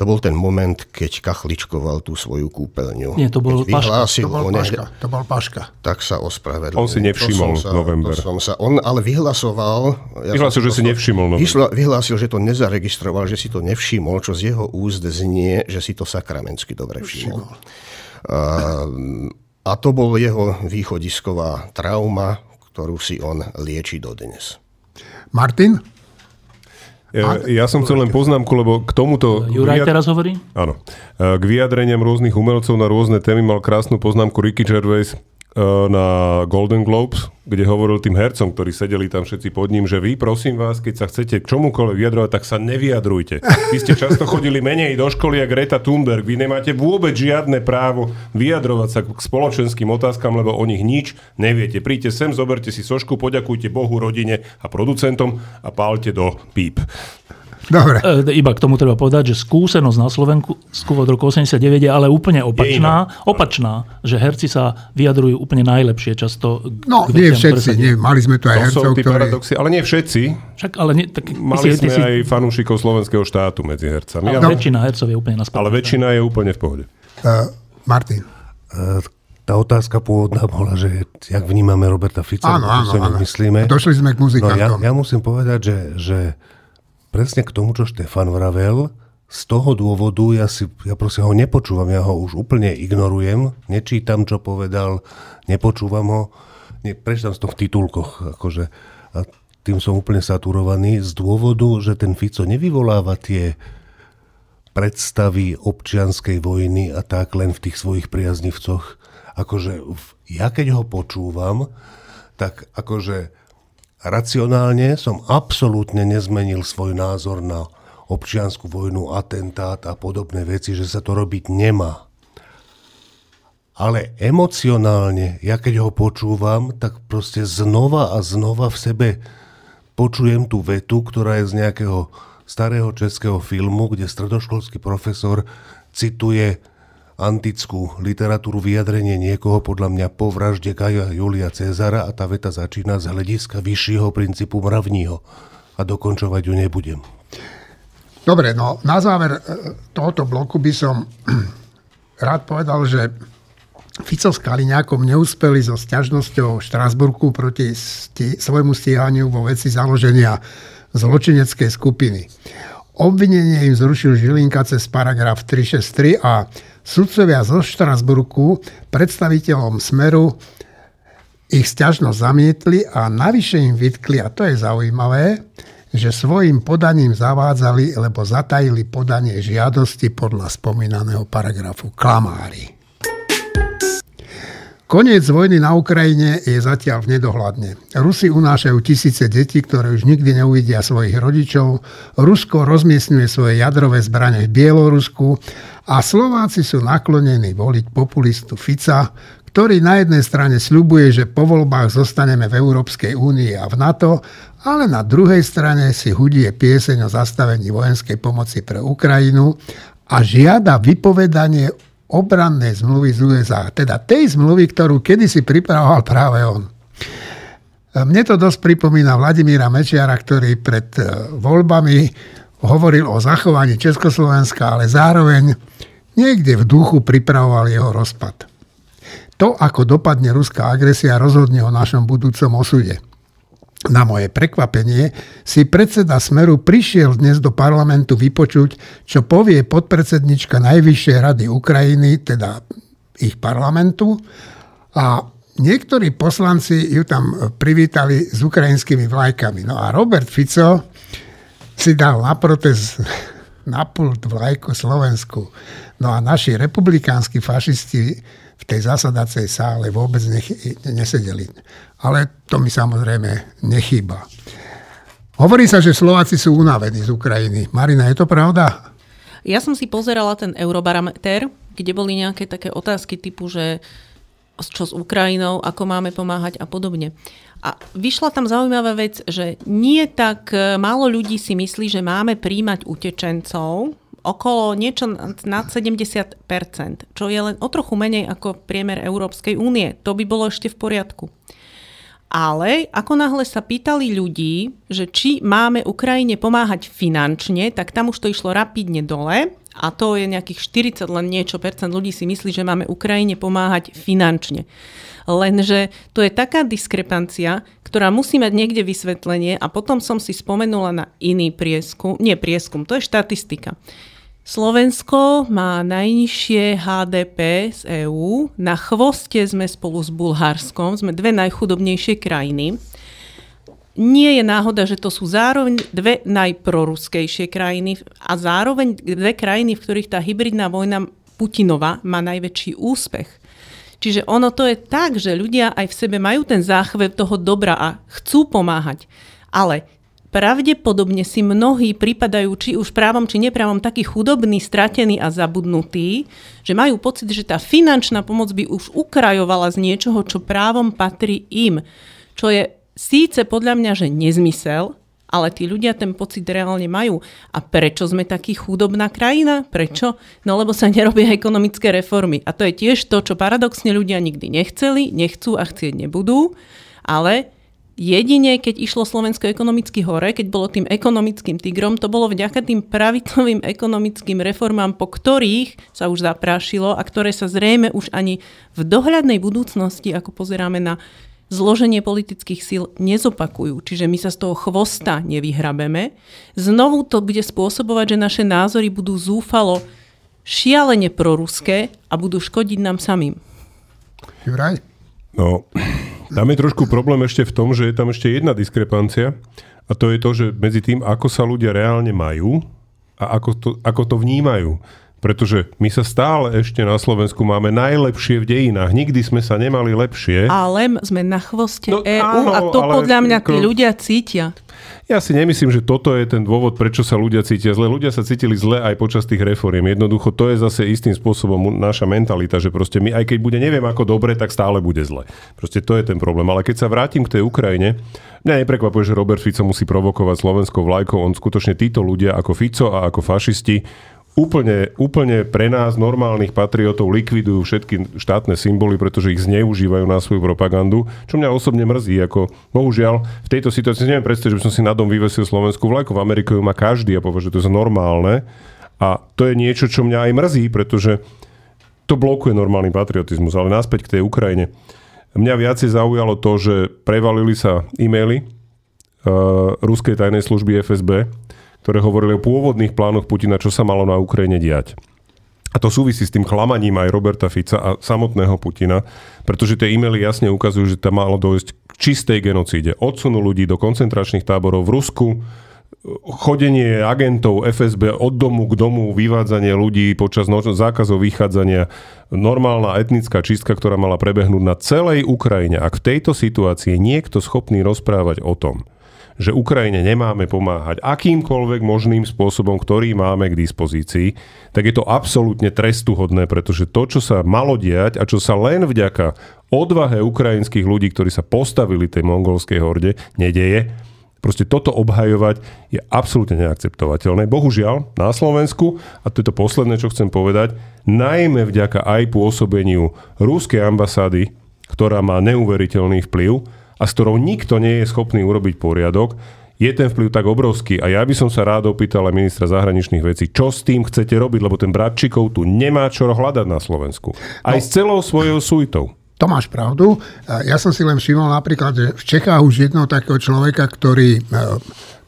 to bol ten moment, keď kachličkoval tú svoju kúpeľňu. Nie, to bol Paška. To bol Paška. To bol Paška. Tak sa ospravedlnil. On si nevšimol sa, november. To som sa, on ale vyhlasoval... Ja vyhlásil, že si nevšimol november. Vyhla, vyhlásil, že to nezaregistroval, že si to nevšimol, čo z jeho úst znie, že si to sakramensky dobre všimol. A, a to bol jeho východisková trauma, ktorú si on lieči dodnes. Martin? Ja, ja som chcel len poznámku, lebo k tomuto... Juraj teraz hovorí? Áno. K vyjadreniam rôznych umelcov na rôzne témy mal krásnu poznámku Ricky Gervais na Golden Globes, kde hovoril tým hercom, ktorí sedeli tam všetci pod ním, že vy, prosím vás, keď sa chcete k čomukoľvek vyjadrovať, tak sa nevyjadrujte. Vy ste často chodili menej do školy a Greta Thunberg. Vy nemáte vôbec žiadne právo vyjadrovať sa k spoločenským otázkam, lebo o nich nič neviete. Príďte sem, zoberte si sošku, poďakujte Bohu, rodine a producentom a pálte do píp. Dobre. E, iba k tomu treba povedať, že skúsenosť na Slovensku od roku 89 je ale úplne opačná, opačná, že herci sa vyjadrujú úplne najlepšie často. No, nie všetci, nie, mali sme tu aj To sú hercov, tí ktorí... paradoxy, ale nie všetci. Však, ale nie, tak, Mali si, sme si, aj fanúšikov slovenského štátu medzi hercami. ale Ale, väčšina hercov je úplne na ale väčšina je úplne v pohode. Uh, Martin. E, Tá otázka pôvodná bola, že jak vnímame Roberta Fica, Áno, čo áno, myslíme. Došli sme k No ja, muzikantom. ja musím povedať, že, že presne k tomu, čo Štefan vravel, z toho dôvodu ja si, ja proste ho nepočúvam, ja ho už úplne ignorujem, nečítam, čo povedal, nepočúvam ho, ne, prečítam to v titulkoch, akože, a tým som úplne saturovaný z dôvodu, že ten Fico nevyvoláva tie predstavy občianskej vojny a tak len v tých svojich priaznivcoch. Akože ja keď ho počúvam, tak akože racionálne som absolútne nezmenil svoj názor na občianskú vojnu, atentát a podobné veci, že sa to robiť nemá. Ale emocionálne, ja keď ho počúvam, tak proste znova a znova v sebe počujem tú vetu, ktorá je z nejakého starého českého filmu, kde stredoškolský profesor cituje antickú literatúru vyjadrenie niekoho podľa mňa po vražde Gaja Julia Cezara a tá veta začína z hľadiska vyššieho princípu mravního. A dokončovať ju nebudem. Dobre, no na záver e, tohoto bloku by som (clears throat) rád povedal, že Fico s Kaliňákom neúspeli so sťažnosťou v Štrasburku proti sti- svojmu stíhaniu vo veci založenia zločineckej skupiny. Obvinenie im zrušil Žilinka cez paragraf 363 a sudcovia zo Štrasburku predstaviteľom Smeru ich sťažnosť zamietli a navyše im vytkli, a to je zaujímavé, že svojim podaním zavádzali, lebo zatajili podanie žiadosti podľa spomínaného paragrafu klamári. Koniec vojny na Ukrajine je zatiaľ v nedohľadne. Rusi unášajú tisíce detí, ktoré už nikdy neuvidia svojich rodičov. Rusko rozmiestňuje svoje jadrové zbrane v Bielorusku a Slováci sú naklonení voliť populistu Fica, ktorý na jednej strane sľubuje, že po voľbách zostaneme v Európskej únii a v NATO, ale na druhej strane si hudie pieseň o zastavení vojenskej pomoci pre Ukrajinu a žiada vypovedanie obrannej zmluvy z USA. Teda tej zmluvy, ktorú kedysi pripravoval práve on. Mne to dosť pripomína Vladimíra Mečiara, ktorý pred e, voľbami hovoril o zachovaní Československa, ale zároveň niekde v duchu pripravoval jeho rozpad. To, ako dopadne ruská agresia, rozhodne o našom budúcom osude. Na moje prekvapenie si predseda Smeru prišiel dnes do parlamentu vypočuť, čo povie podpredsednička Najvyššej rady Ukrajiny, teda ich parlamentu. A niektorí poslanci ju tam privítali s ukrajinskými vlajkami. No a Robert Fico si dal na protest na pult vlajku Slovensku. No a naši republikánsky fašisti v tej zasadacej sále vôbec nech- nesedeli. Ale to mi samozrejme nechýba. Hovorí sa, že Slováci sú unavení z Ukrajiny. Marina, je to pravda? Ja som si pozerala ten Eurobarometer, kde boli nejaké také otázky typu, že čo s Ukrajinou, ako máme pomáhať a podobne. A vyšla tam zaujímavá vec, že nie tak e, málo ľudí si myslí, že máme príjmať utečencov, okolo niečo nad 70%, čo je len o trochu menej ako priemer Európskej únie. To by bolo ešte v poriadku. Ale ako náhle sa pýtali ľudí, že či máme Ukrajine pomáhať finančne, tak tam už to išlo rapidne dole a to je nejakých 40 len niečo percent ľudí si myslí, že máme Ukrajine pomáhať finančne. Lenže to je taká diskrepancia, ktorá musí mať niekde vysvetlenie a potom som si spomenula na iný prieskum, nie prieskum, to je štatistika. Slovensko má najnižšie HDP z EÚ. Na chvoste sme spolu s Bulharskom, sme dve najchudobnejšie krajiny. Nie je náhoda, že to sú zároveň dve najproruskejšie krajiny a zároveň dve krajiny, v ktorých tá hybridná vojna Putinova má najväčší úspech. Čiže ono to je tak, že ľudia aj v sebe majú ten záchvev toho dobra a chcú pomáhať. Ale pravdepodobne si mnohí pripadajú, či už právom, či neprávom, takí chudobní, stratení a zabudnutí, že majú pocit, že tá finančná pomoc by už ukrajovala z niečoho, čo právom patrí im. Čo je síce podľa mňa, že nezmysel, ale tí ľudia ten pocit reálne majú. A prečo sme taký chudobná krajina? Prečo? No lebo sa nerobia ekonomické reformy. A to je tiež to, čo paradoxne ľudia nikdy nechceli, nechcú a chcieť nebudú. Ale Jedine, keď išlo Slovensko ekonomicky hore, keď bolo tým ekonomickým tigrom, to bolo vďaka tým pravitovým ekonomickým reformám, po ktorých sa už zaprášilo a ktoré sa zrejme už ani v dohľadnej budúcnosti, ako pozeráme na zloženie politických síl nezopakujú. Čiže my sa z toho chvosta nevyhrabeme. Znovu to bude spôsobovať, že naše názory budú zúfalo šialene proruské a budú škodiť nám samým. Juraj? No, tam je trošku problém ešte v tom, že je tam ešte jedna diskrepancia a to je to, že medzi tým, ako sa ľudia reálne majú a ako to, ako to vnímajú. Pretože my sa stále ešte na Slovensku máme najlepšie v dejinách. Nikdy sme sa nemali lepšie. Ale sme na chvoste no, EÚ a to podľa mňa tí ľudia cítia. Ja si nemyslím, že toto je ten dôvod, prečo sa ľudia cítia zle. Ľudia sa cítili zle aj počas tých reforiem. Jednoducho to je zase istým spôsobom naša mentalita, že proste my, aj keď bude neviem ako dobre, tak stále bude zle. Proste to je ten problém. Ale keď sa vrátim k tej Ukrajine, mňa neprekvapuje, že Robert Fico musí provokovať slovenskou vlajkou. On skutočne títo ľudia ako Fico a ako fašisti úplne, úplne pre nás, normálnych patriotov, likvidujú všetky štátne symboly, pretože ich zneužívajú na svoju propagandu, čo mňa osobne mrzí. Ako, bohužiaľ, v tejto situácii neviem predstaviť, že by som si na dom vyvesil slovenskú vlajku. V Amerike ju má každý a povie, že to je normálne. A to je niečo, čo mňa aj mrzí, pretože to blokuje normálny patriotizmus. Ale naspäť k tej Ukrajine. Mňa viacej zaujalo to, že prevalili sa e-maily uh, ruskej tajnej služby FSB, ktoré hovorili o pôvodných plánoch Putina, čo sa malo na Ukrajine diať. A to súvisí s tým klamaním aj Roberta Fica a samotného Putina, pretože tie e-maily jasne ukazujú, že tam malo dojsť k čistej genocíde. Odsunu ľudí do koncentračných táborov v Rusku, chodenie agentov FSB od domu k domu, vyvádzanie ľudí počas noč- zákazov vychádzania, normálna etnická čistka, ktorá mala prebehnúť na celej Ukrajine. Ak v tejto situácii niekto schopný rozprávať o tom, že Ukrajine nemáme pomáhať akýmkoľvek možným spôsobom, ktorý máme k dispozícii, tak je to absolútne trestuhodné, pretože to, čo sa malo diať a čo sa len vďaka odvahe ukrajinských ľudí, ktorí sa postavili tej mongolskej horde, nedeje, Proste toto obhajovať je absolútne neakceptovateľné. Bohužiaľ, na Slovensku, a to je to posledné, čo chcem povedať, najmä vďaka aj pôsobeniu rúskej ambasády, ktorá má neuveriteľný vplyv, a s ktorou nikto nie je schopný urobiť poriadok, je ten vplyv tak obrovský a ja by som sa rád opýtal aj ministra zahraničných vecí, čo s tým chcete robiť, lebo ten Bratčikov tu nemá čo hľadať na Slovensku. Aj no, s celou svojou suitou. To máš pravdu. Ja som si len všimol napríklad, že v Čechách už jedného takého človeka, ktorý e,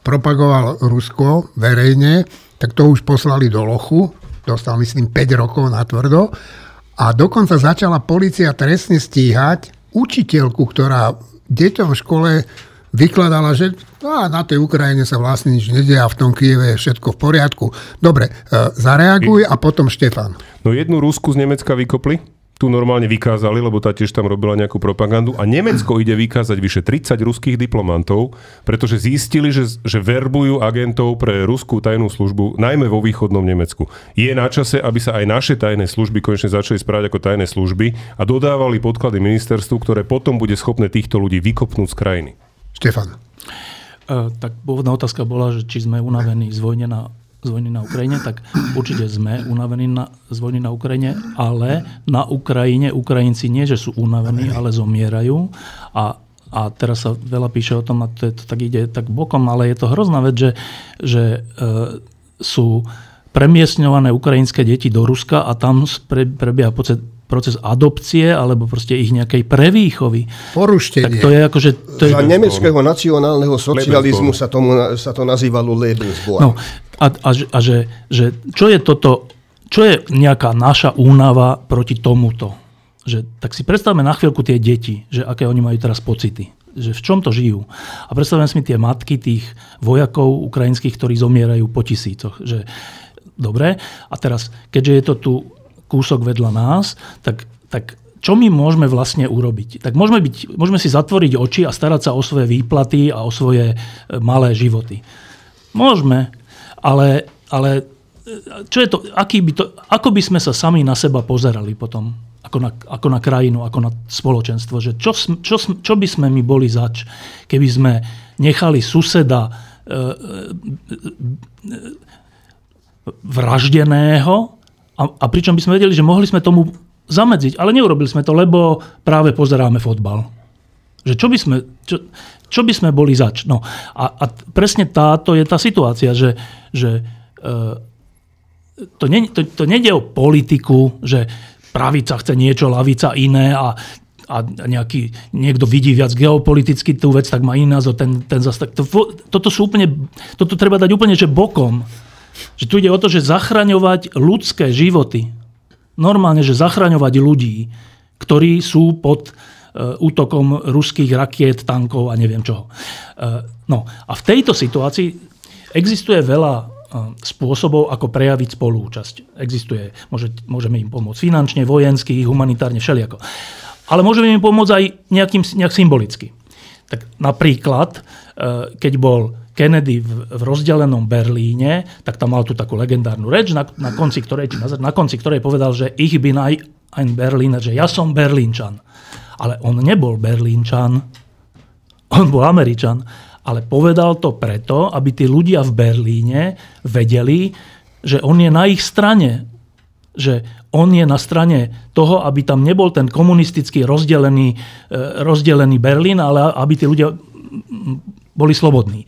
propagoval Rusko verejne, tak to už poslali do lochu. Dostal, myslím, 5 rokov na tvrdo. A dokonca začala policia trestne stíhať učiteľku, ktorá deťom v škole vykladala, že no, na tej Ukrajine sa vlastne nič nedie a v tom Kieve je všetko v poriadku. Dobre, e, zareaguj a potom Štefan. No jednu Rusku z Nemecka vykopli, tu normálne vykázali, lebo tá tiež tam robila nejakú propagandu. A Nemecko ide vykázať vyše 30 ruských diplomantov, pretože zistili, že, že verbujú agentov pre ruskú tajnú službu, najmä vo východnom Nemecku. Je na čase, aby sa aj naše tajné služby konečne začali správať ako tajné služby a dodávali podklady ministerstvu, ktoré potom bude schopné týchto ľudí vykopnúť z krajiny. Štefan. Uh, tak pôvodná otázka bola, že či sme unavení z vojne na z vojny na Ukrajine, tak určite sme unavení na, z vojny na Ukrajine, ale na Ukrajine Ukrajinci nie, že sú unavení, ale zomierajú. A, a teraz sa veľa píše o tom, a to, je, to tak ide tak bokom, ale je to hrozná vec, že, že e, sú premiesňované ukrajinské deti do Ruska a tam pre, prebieha proces, proces adopcie alebo proste ich nejakej prevýchovy. Poruštenie. Tak to je akože... To je... Za nemeckého nacionálneho socializmu sa, tomu, sa to nazývalo Lebensborn. No, a, a, a že, že čo je toto, čo je nejaká naša únava proti tomuto? Že, tak si predstavme na chvíľku tie deti, že aké oni majú teraz pocity že v čom to žijú. A predstavujem si tie matky tých vojakov ukrajinských, ktorí zomierajú po tisícoch. Že, dobre, a teraz, keďže je to tu kúsok vedľa nás, tak, tak čo my môžeme vlastne urobiť? Tak môžeme, byť, môžeme si zatvoriť oči a starať sa o svoje výplaty a o svoje e, malé životy. Môžeme, ale, ale e, čo je to, aký by to, ako by sme sa sami na seba pozerali potom, ako na, ako na krajinu, ako na spoločenstvo, že čo, čo, čo by sme my boli zač, keby sme nechali suseda vraždeného a, a pričom by sme vedeli, že mohli sme tomu zamedziť, ale neurobili sme to, lebo práve pozeráme fotbal. Že čo by sme, čo, čo by sme boli zač? No a, a presne táto je tá situácia, že, že e, to, ne, to, to o politiku, že pravica chce niečo, lavica iné a, a nejaký, niekto vidí viac geopoliticky tú vec, tak má iný názor, ten, ten zase tak. To, toto sú úplne, toto treba dať úplne, že bokom. Že tu ide o to, že zachraňovať ľudské životy. Normálne, že zachraňovať ľudí, ktorí sú pod uh, útokom ruských rakiet, tankov a neviem čoho. Uh, no a v tejto situácii existuje veľa uh, spôsobov, ako prejaviť spolúčasť. Existuje, môže, môžeme im pomôcť finančne, vojensky, humanitárne, všelijako. Ale môžeme im pomôcť aj nejakým, nejak symbolicky. Tak napríklad, keď bol Kennedy v, v rozdelenom Berlíne, tak tam mal tú takú legendárnu reč, na, na, konci ktorej, na, na konci ktorej povedal, že ich bin ein Berliner, že ja som Berlínčan. Ale on nebol Berlínčan, on bol Američan. Ale povedal to preto, aby tí ľudia v Berlíne vedeli, že on je na ich strane. Že on je na strane toho, aby tam nebol ten komunistický rozdelený, eh, rozdelený Berlín, ale aby tí ľudia boli slobodní. E,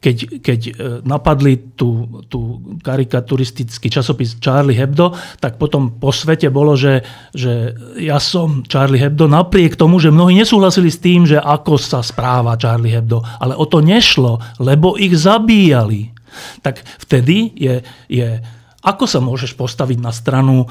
keď, keď e, napadli tú, tú karikaturistický časopis Charlie Hebdo, tak potom po svete bolo, že, že ja som Charlie Hebdo, napriek tomu, že mnohí nesúhlasili s tým, že ako sa správa Charlie Hebdo. Ale o to nešlo, lebo ich zabíjali. Tak vtedy je, je ako sa môžeš postaviť na stranu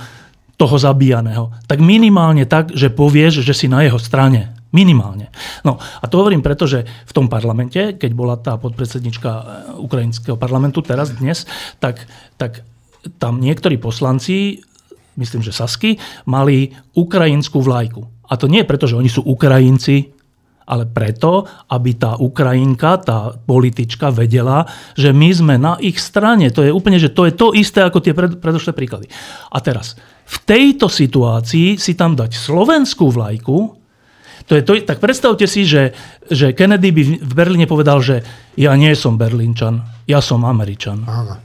toho zabíjaného? Tak minimálne tak, že povieš, že si na jeho strane. Minimálne. No a to hovorím preto, že v tom parlamente, keď bola tá podpredsednička eh, ukrajinského parlamentu teraz, dnes, tak, tak tam niektorí poslanci, myslím, že Sasky, mali ukrajinskú vlajku. A to nie preto, že oni sú Ukrajinci, ale preto, aby tá Ukrajinka, tá politička vedela, že my sme na ich strane. To je úplne, že to je to isté ako tie pred, predošlé príklady. A teraz, v tejto situácii si tam dať slovenskú vlajku, to je to, tak predstavte si, že, že Kennedy by v Berlíne povedal, že ja nie som Berlínčan, ja som Američan. Aha.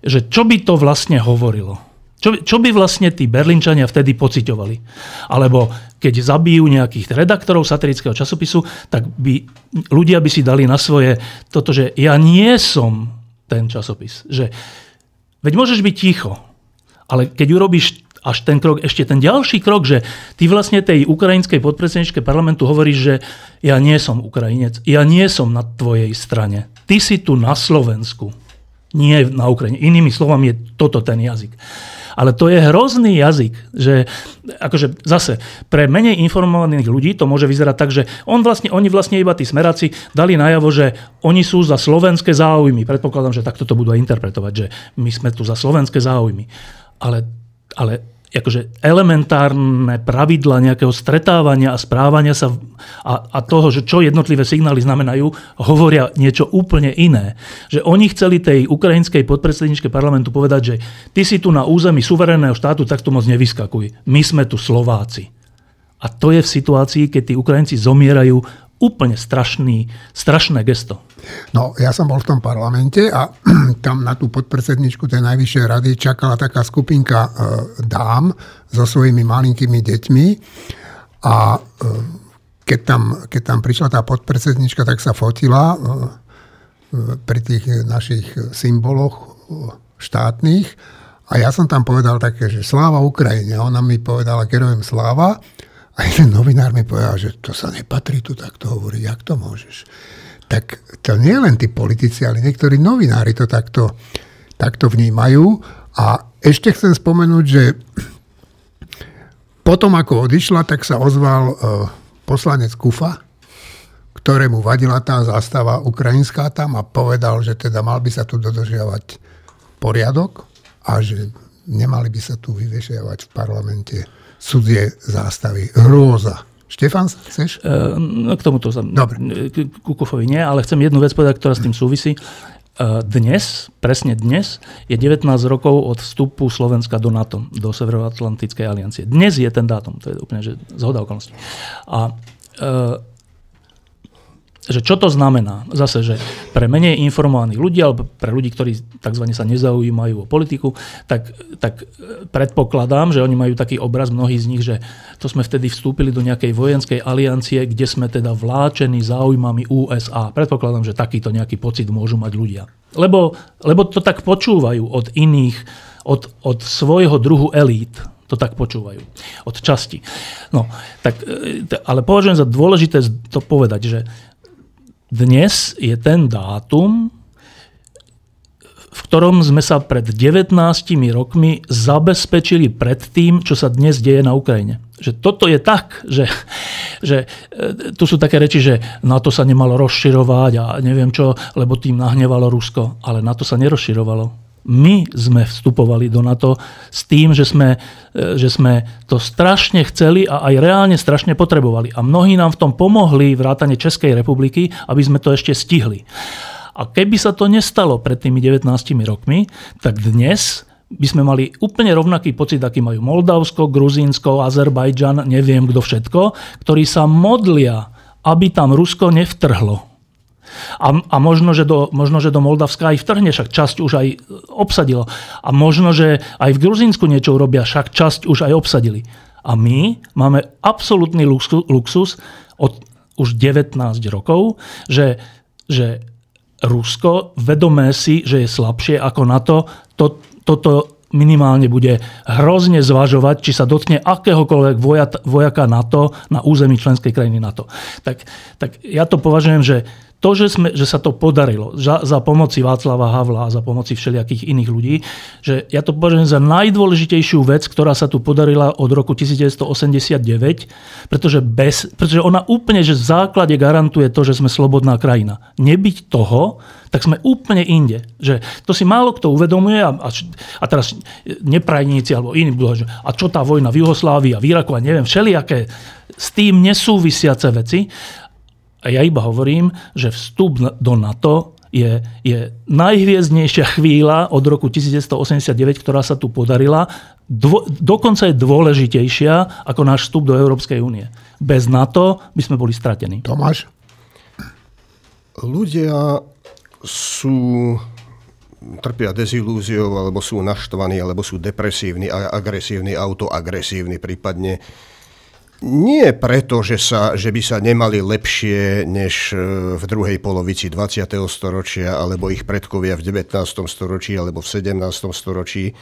Že čo by to vlastne hovorilo? Čo, čo by vlastne tí Berlínčania vtedy pociťovali? Alebo keď zabijú nejakých redaktorov satirického časopisu, tak by ľudia by si dali na svoje toto, že ja nie som ten časopis. Že, veď môžeš byť ticho, ale keď urobíš až ten krok, ešte ten ďalší krok, že ty vlastne tej ukrajinskej podpredsedničke parlamentu hovoríš, že ja nie som Ukrajinec, ja nie som na tvojej strane. Ty si tu na Slovensku, nie na Ukrajine. Inými slovami je toto ten jazyk. Ale to je hrozný jazyk, že akože zase pre menej informovaných ľudí to môže vyzerať tak, že on vlastne, oni vlastne iba tí smeráci dali najavo, že oni sú za slovenské záujmy. Predpokladám, že takto to budú aj interpretovať, že my sme tu za slovenské záujmy. Ale, ale akože elementárne pravidla nejakého stretávania a správania sa a, a toho, že čo jednotlivé signály znamenajú, hovoria niečo úplne iné. Že oni chceli tej ukrajinskej podpredsedničke parlamentu povedať, že ty si tu na území suverénneho štátu, tak tu moc nevyskakuj. My sme tu Slováci. A to je v situácii, keď tí Ukrajinci zomierajú úplne strašný, strašné gesto. No, ja som bol v tom parlamente a (clears throat) tam na tú podpredsedničku tej najvyššej rady čakala taká skupinka e, dám so svojimi malinkými deťmi a e, keď, tam, keď tam prišla tá podpredsednička, tak sa fotila e, pri tých našich symboloch štátnych a ja som tam povedal také, že sláva Ukrajine. Ona mi povedala, kerujem sláva a jeden novinár mi povedal, že to sa nepatrí tu takto hovoriť, jak to môžeš? Tak to nie len tí politici, ale niektorí novinári to takto, takto vnímajú. A ešte chcem spomenúť, že potom ako odišla, tak sa ozval uh, poslanec Kufa, ktorému vadila tá zástava ukrajinská tam a povedal, že teda mal by sa tu dodržiavať poriadok a že nemali by sa tu vyvešiavať v parlamente cudzie zástavy. Hrôza. Štefan, chceš? E, k tomuto sa... Dobre. Kukofovi nie, ale chcem jednu vec povedať, ktorá s tým súvisí. E, dnes, presne dnes, je 19 rokov od vstupu Slovenska do NATO, do Severoatlantickej aliancie. Dnes je ten dátum, to je úplne že zhoda okolností. A e, že čo to znamená? Zase, že pre menej informovaných ľudí, alebo pre ľudí, ktorí tzv. sa nezaujímajú o politiku, tak, tak e, predpokladám, že oni majú taký obraz, mnohí z nich, že to sme vtedy vstúpili do nejakej vojenskej aliancie, kde sme teda vláčení záujmami USA. Predpokladám, že takýto nejaký pocit môžu mať ľudia. Lebo, lebo to tak počúvajú od iných, od, od svojho druhu elít to tak počúvajú od časti. No, tak, e, ale považujem za dôležité to povedať, že dnes je ten dátum, v ktorom sme sa pred 19 rokmi zabezpečili pred tým, čo sa dnes deje na Ukrajine. Že toto je tak, že, že e, tu sú také reči, že na to sa nemalo rozširovať a neviem čo, lebo tým nahnevalo Rusko. Ale na to sa nerozširovalo my sme vstupovali do NATO s tým, že sme, e, že sme to strašne chceli a aj reálne strašne potrebovali. A mnohí nám v tom pomohli vrátane Českej republiky, aby sme to ešte stihli. A keby sa to nestalo pred tými 19 rokmi, tak dnes by sme mali úplne rovnaký pocit, aký majú Moldavsko, Gruzínsko, Azerbajdžan, neviem kto všetko, ktorí sa modlia, aby tam Rusko nevtrhlo. A, a možno, že do, možno, že do Moldavska aj vtrhne, však časť už aj obsadilo. A možno, že aj v Gruzínsku niečo urobia, však časť už aj obsadili. A my máme absolútny luxus od už 19 rokov, že, že Rusko, vedomé si, že je slabšie ako NATO, to, toto minimálne bude hrozne zvažovať, či sa dotkne akéhokoľvek vojaka NATO na území členskej krajiny NATO. Tak, tak ja to považujem, že to, že, sme, že sa to podarilo za, za pomoci Václava Havla a za pomoci všelijakých iných ľudí, že ja to považujem za najdôležitejšiu vec, ktorá sa tu podarila od roku 1989, pretože, bez, pretože ona úplne že v základe garantuje to, že sme slobodná krajina. Nebyť toho, tak sme úplne inde. Že to si málo kto uvedomuje a, a, a teraz neprajníci alebo iní budú, že a čo tá vojna v Juhoslávii a v Iraku a neviem, všelijaké s tým nesúvisiace veci. A ja iba hovorím, že vstup do NATO je, je najhviezdnejšia chvíľa od roku 1989, ktorá sa tu podarila. Dvo, dokonca je dôležitejšia ako náš vstup do Európskej únie. Bez NATO by sme boli stratení. Tomáš? Ľudia sú trpia dezilúziou, alebo sú naštvaní, alebo sú depresívni, agresívni, autoagresívni prípadne nie preto, že, sa, že by sa nemali lepšie než e, v druhej polovici 20. storočia, alebo ich predkovia v 19. storočí, alebo v 17. storočí,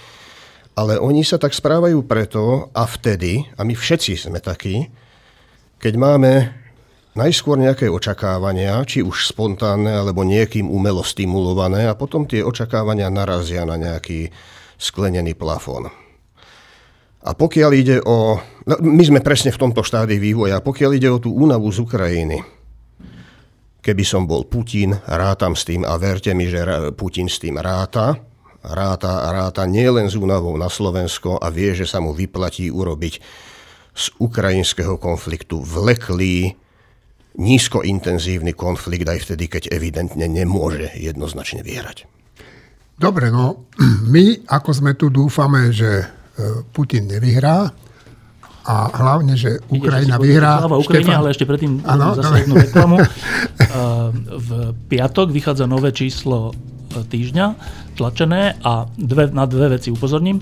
ale oni sa tak správajú preto a vtedy, a my všetci sme takí, keď máme najskôr nejaké očakávania, či už spontánne, alebo niekým umelo stimulované, a potom tie očakávania narazia na nejaký sklenený plafón. A pokiaľ ide o... No, my sme presne v tomto štádiu vývoja. Pokiaľ ide o tú únavu z Ukrajiny, keby som bol Putin, rátam s tým a verte mi, že Putin s tým ráta, ráta a ráta nielen s únavou na Slovensko a vie, že sa mu vyplatí urobiť z ukrajinského konfliktu vleklý, nízkointenzívny konflikt aj vtedy, keď evidentne nemôže jednoznačne vyhrať. Dobre, no (clears throat) my, ako sme tu dúfame, že Putin nevyhrá a hlavne, že Ukrajina Ide, vyhrá. Sláva Ukrajine, Štefan... ale ešte predtým ano, zase jednu reklamu. (laughs) v piatok vychádza nové číslo e, týždňa, tlačené a dve, na dve veci upozorním.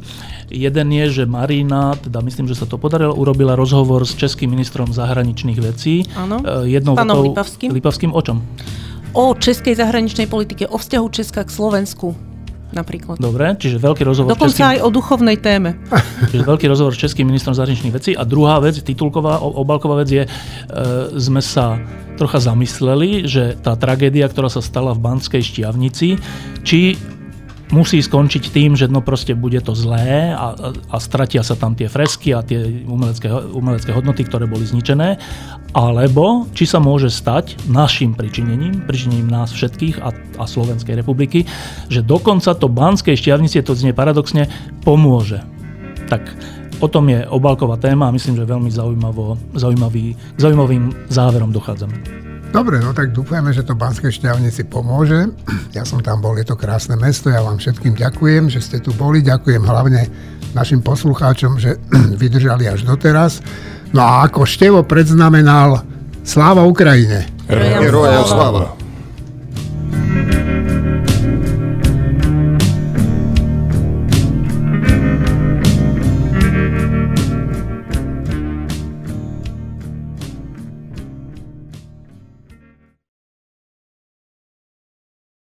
Jeden je, že Marina, teda myslím, že sa to podarilo, urobila rozhovor s českým ministrom zahraničných vecí. Áno, e, jednou pánom Lipavským. Lipavským. O čom? O českej zahraničnej politike, o vzťahu Česka k Slovensku napríklad. Dobre, čiže veľký rozhovor Dokonca českým... aj o duchovnej téme. (laughs) Čiže veľký rozhovor s českým ministrom zahraničných vecí. A druhá vec, titulková, obalková vec je, e, sme sa trocha zamysleli, že tá tragédia, ktorá sa stala v Banskej Štiavnici, či musí skončiť tým, že no proste bude to zlé a, a stratia sa tam tie fresky a tie umelecké, umelecké hodnoty, ktoré boli zničené, alebo či sa môže stať našim pričinením, pričinením nás všetkých a, a Slovenskej republiky, že dokonca to Banskej šťavnici, to znie paradoxne, pomôže. Tak o tom je obalková téma a myslím, že veľmi zaujímavo, zaujímavý, zaujímavým záverom dochádzame. Dobre, no tak dúfajme, že to Banské šťavnici pomôže. Ja som tam bol, je to krásne mesto, ja vám všetkým ďakujem, že ste tu boli, ďakujem hlavne našim poslucháčom, že (clears throat) vydržali až doteraz. No a ako Števo predznamenal, sláva Ukrajine! Sláva. sláva.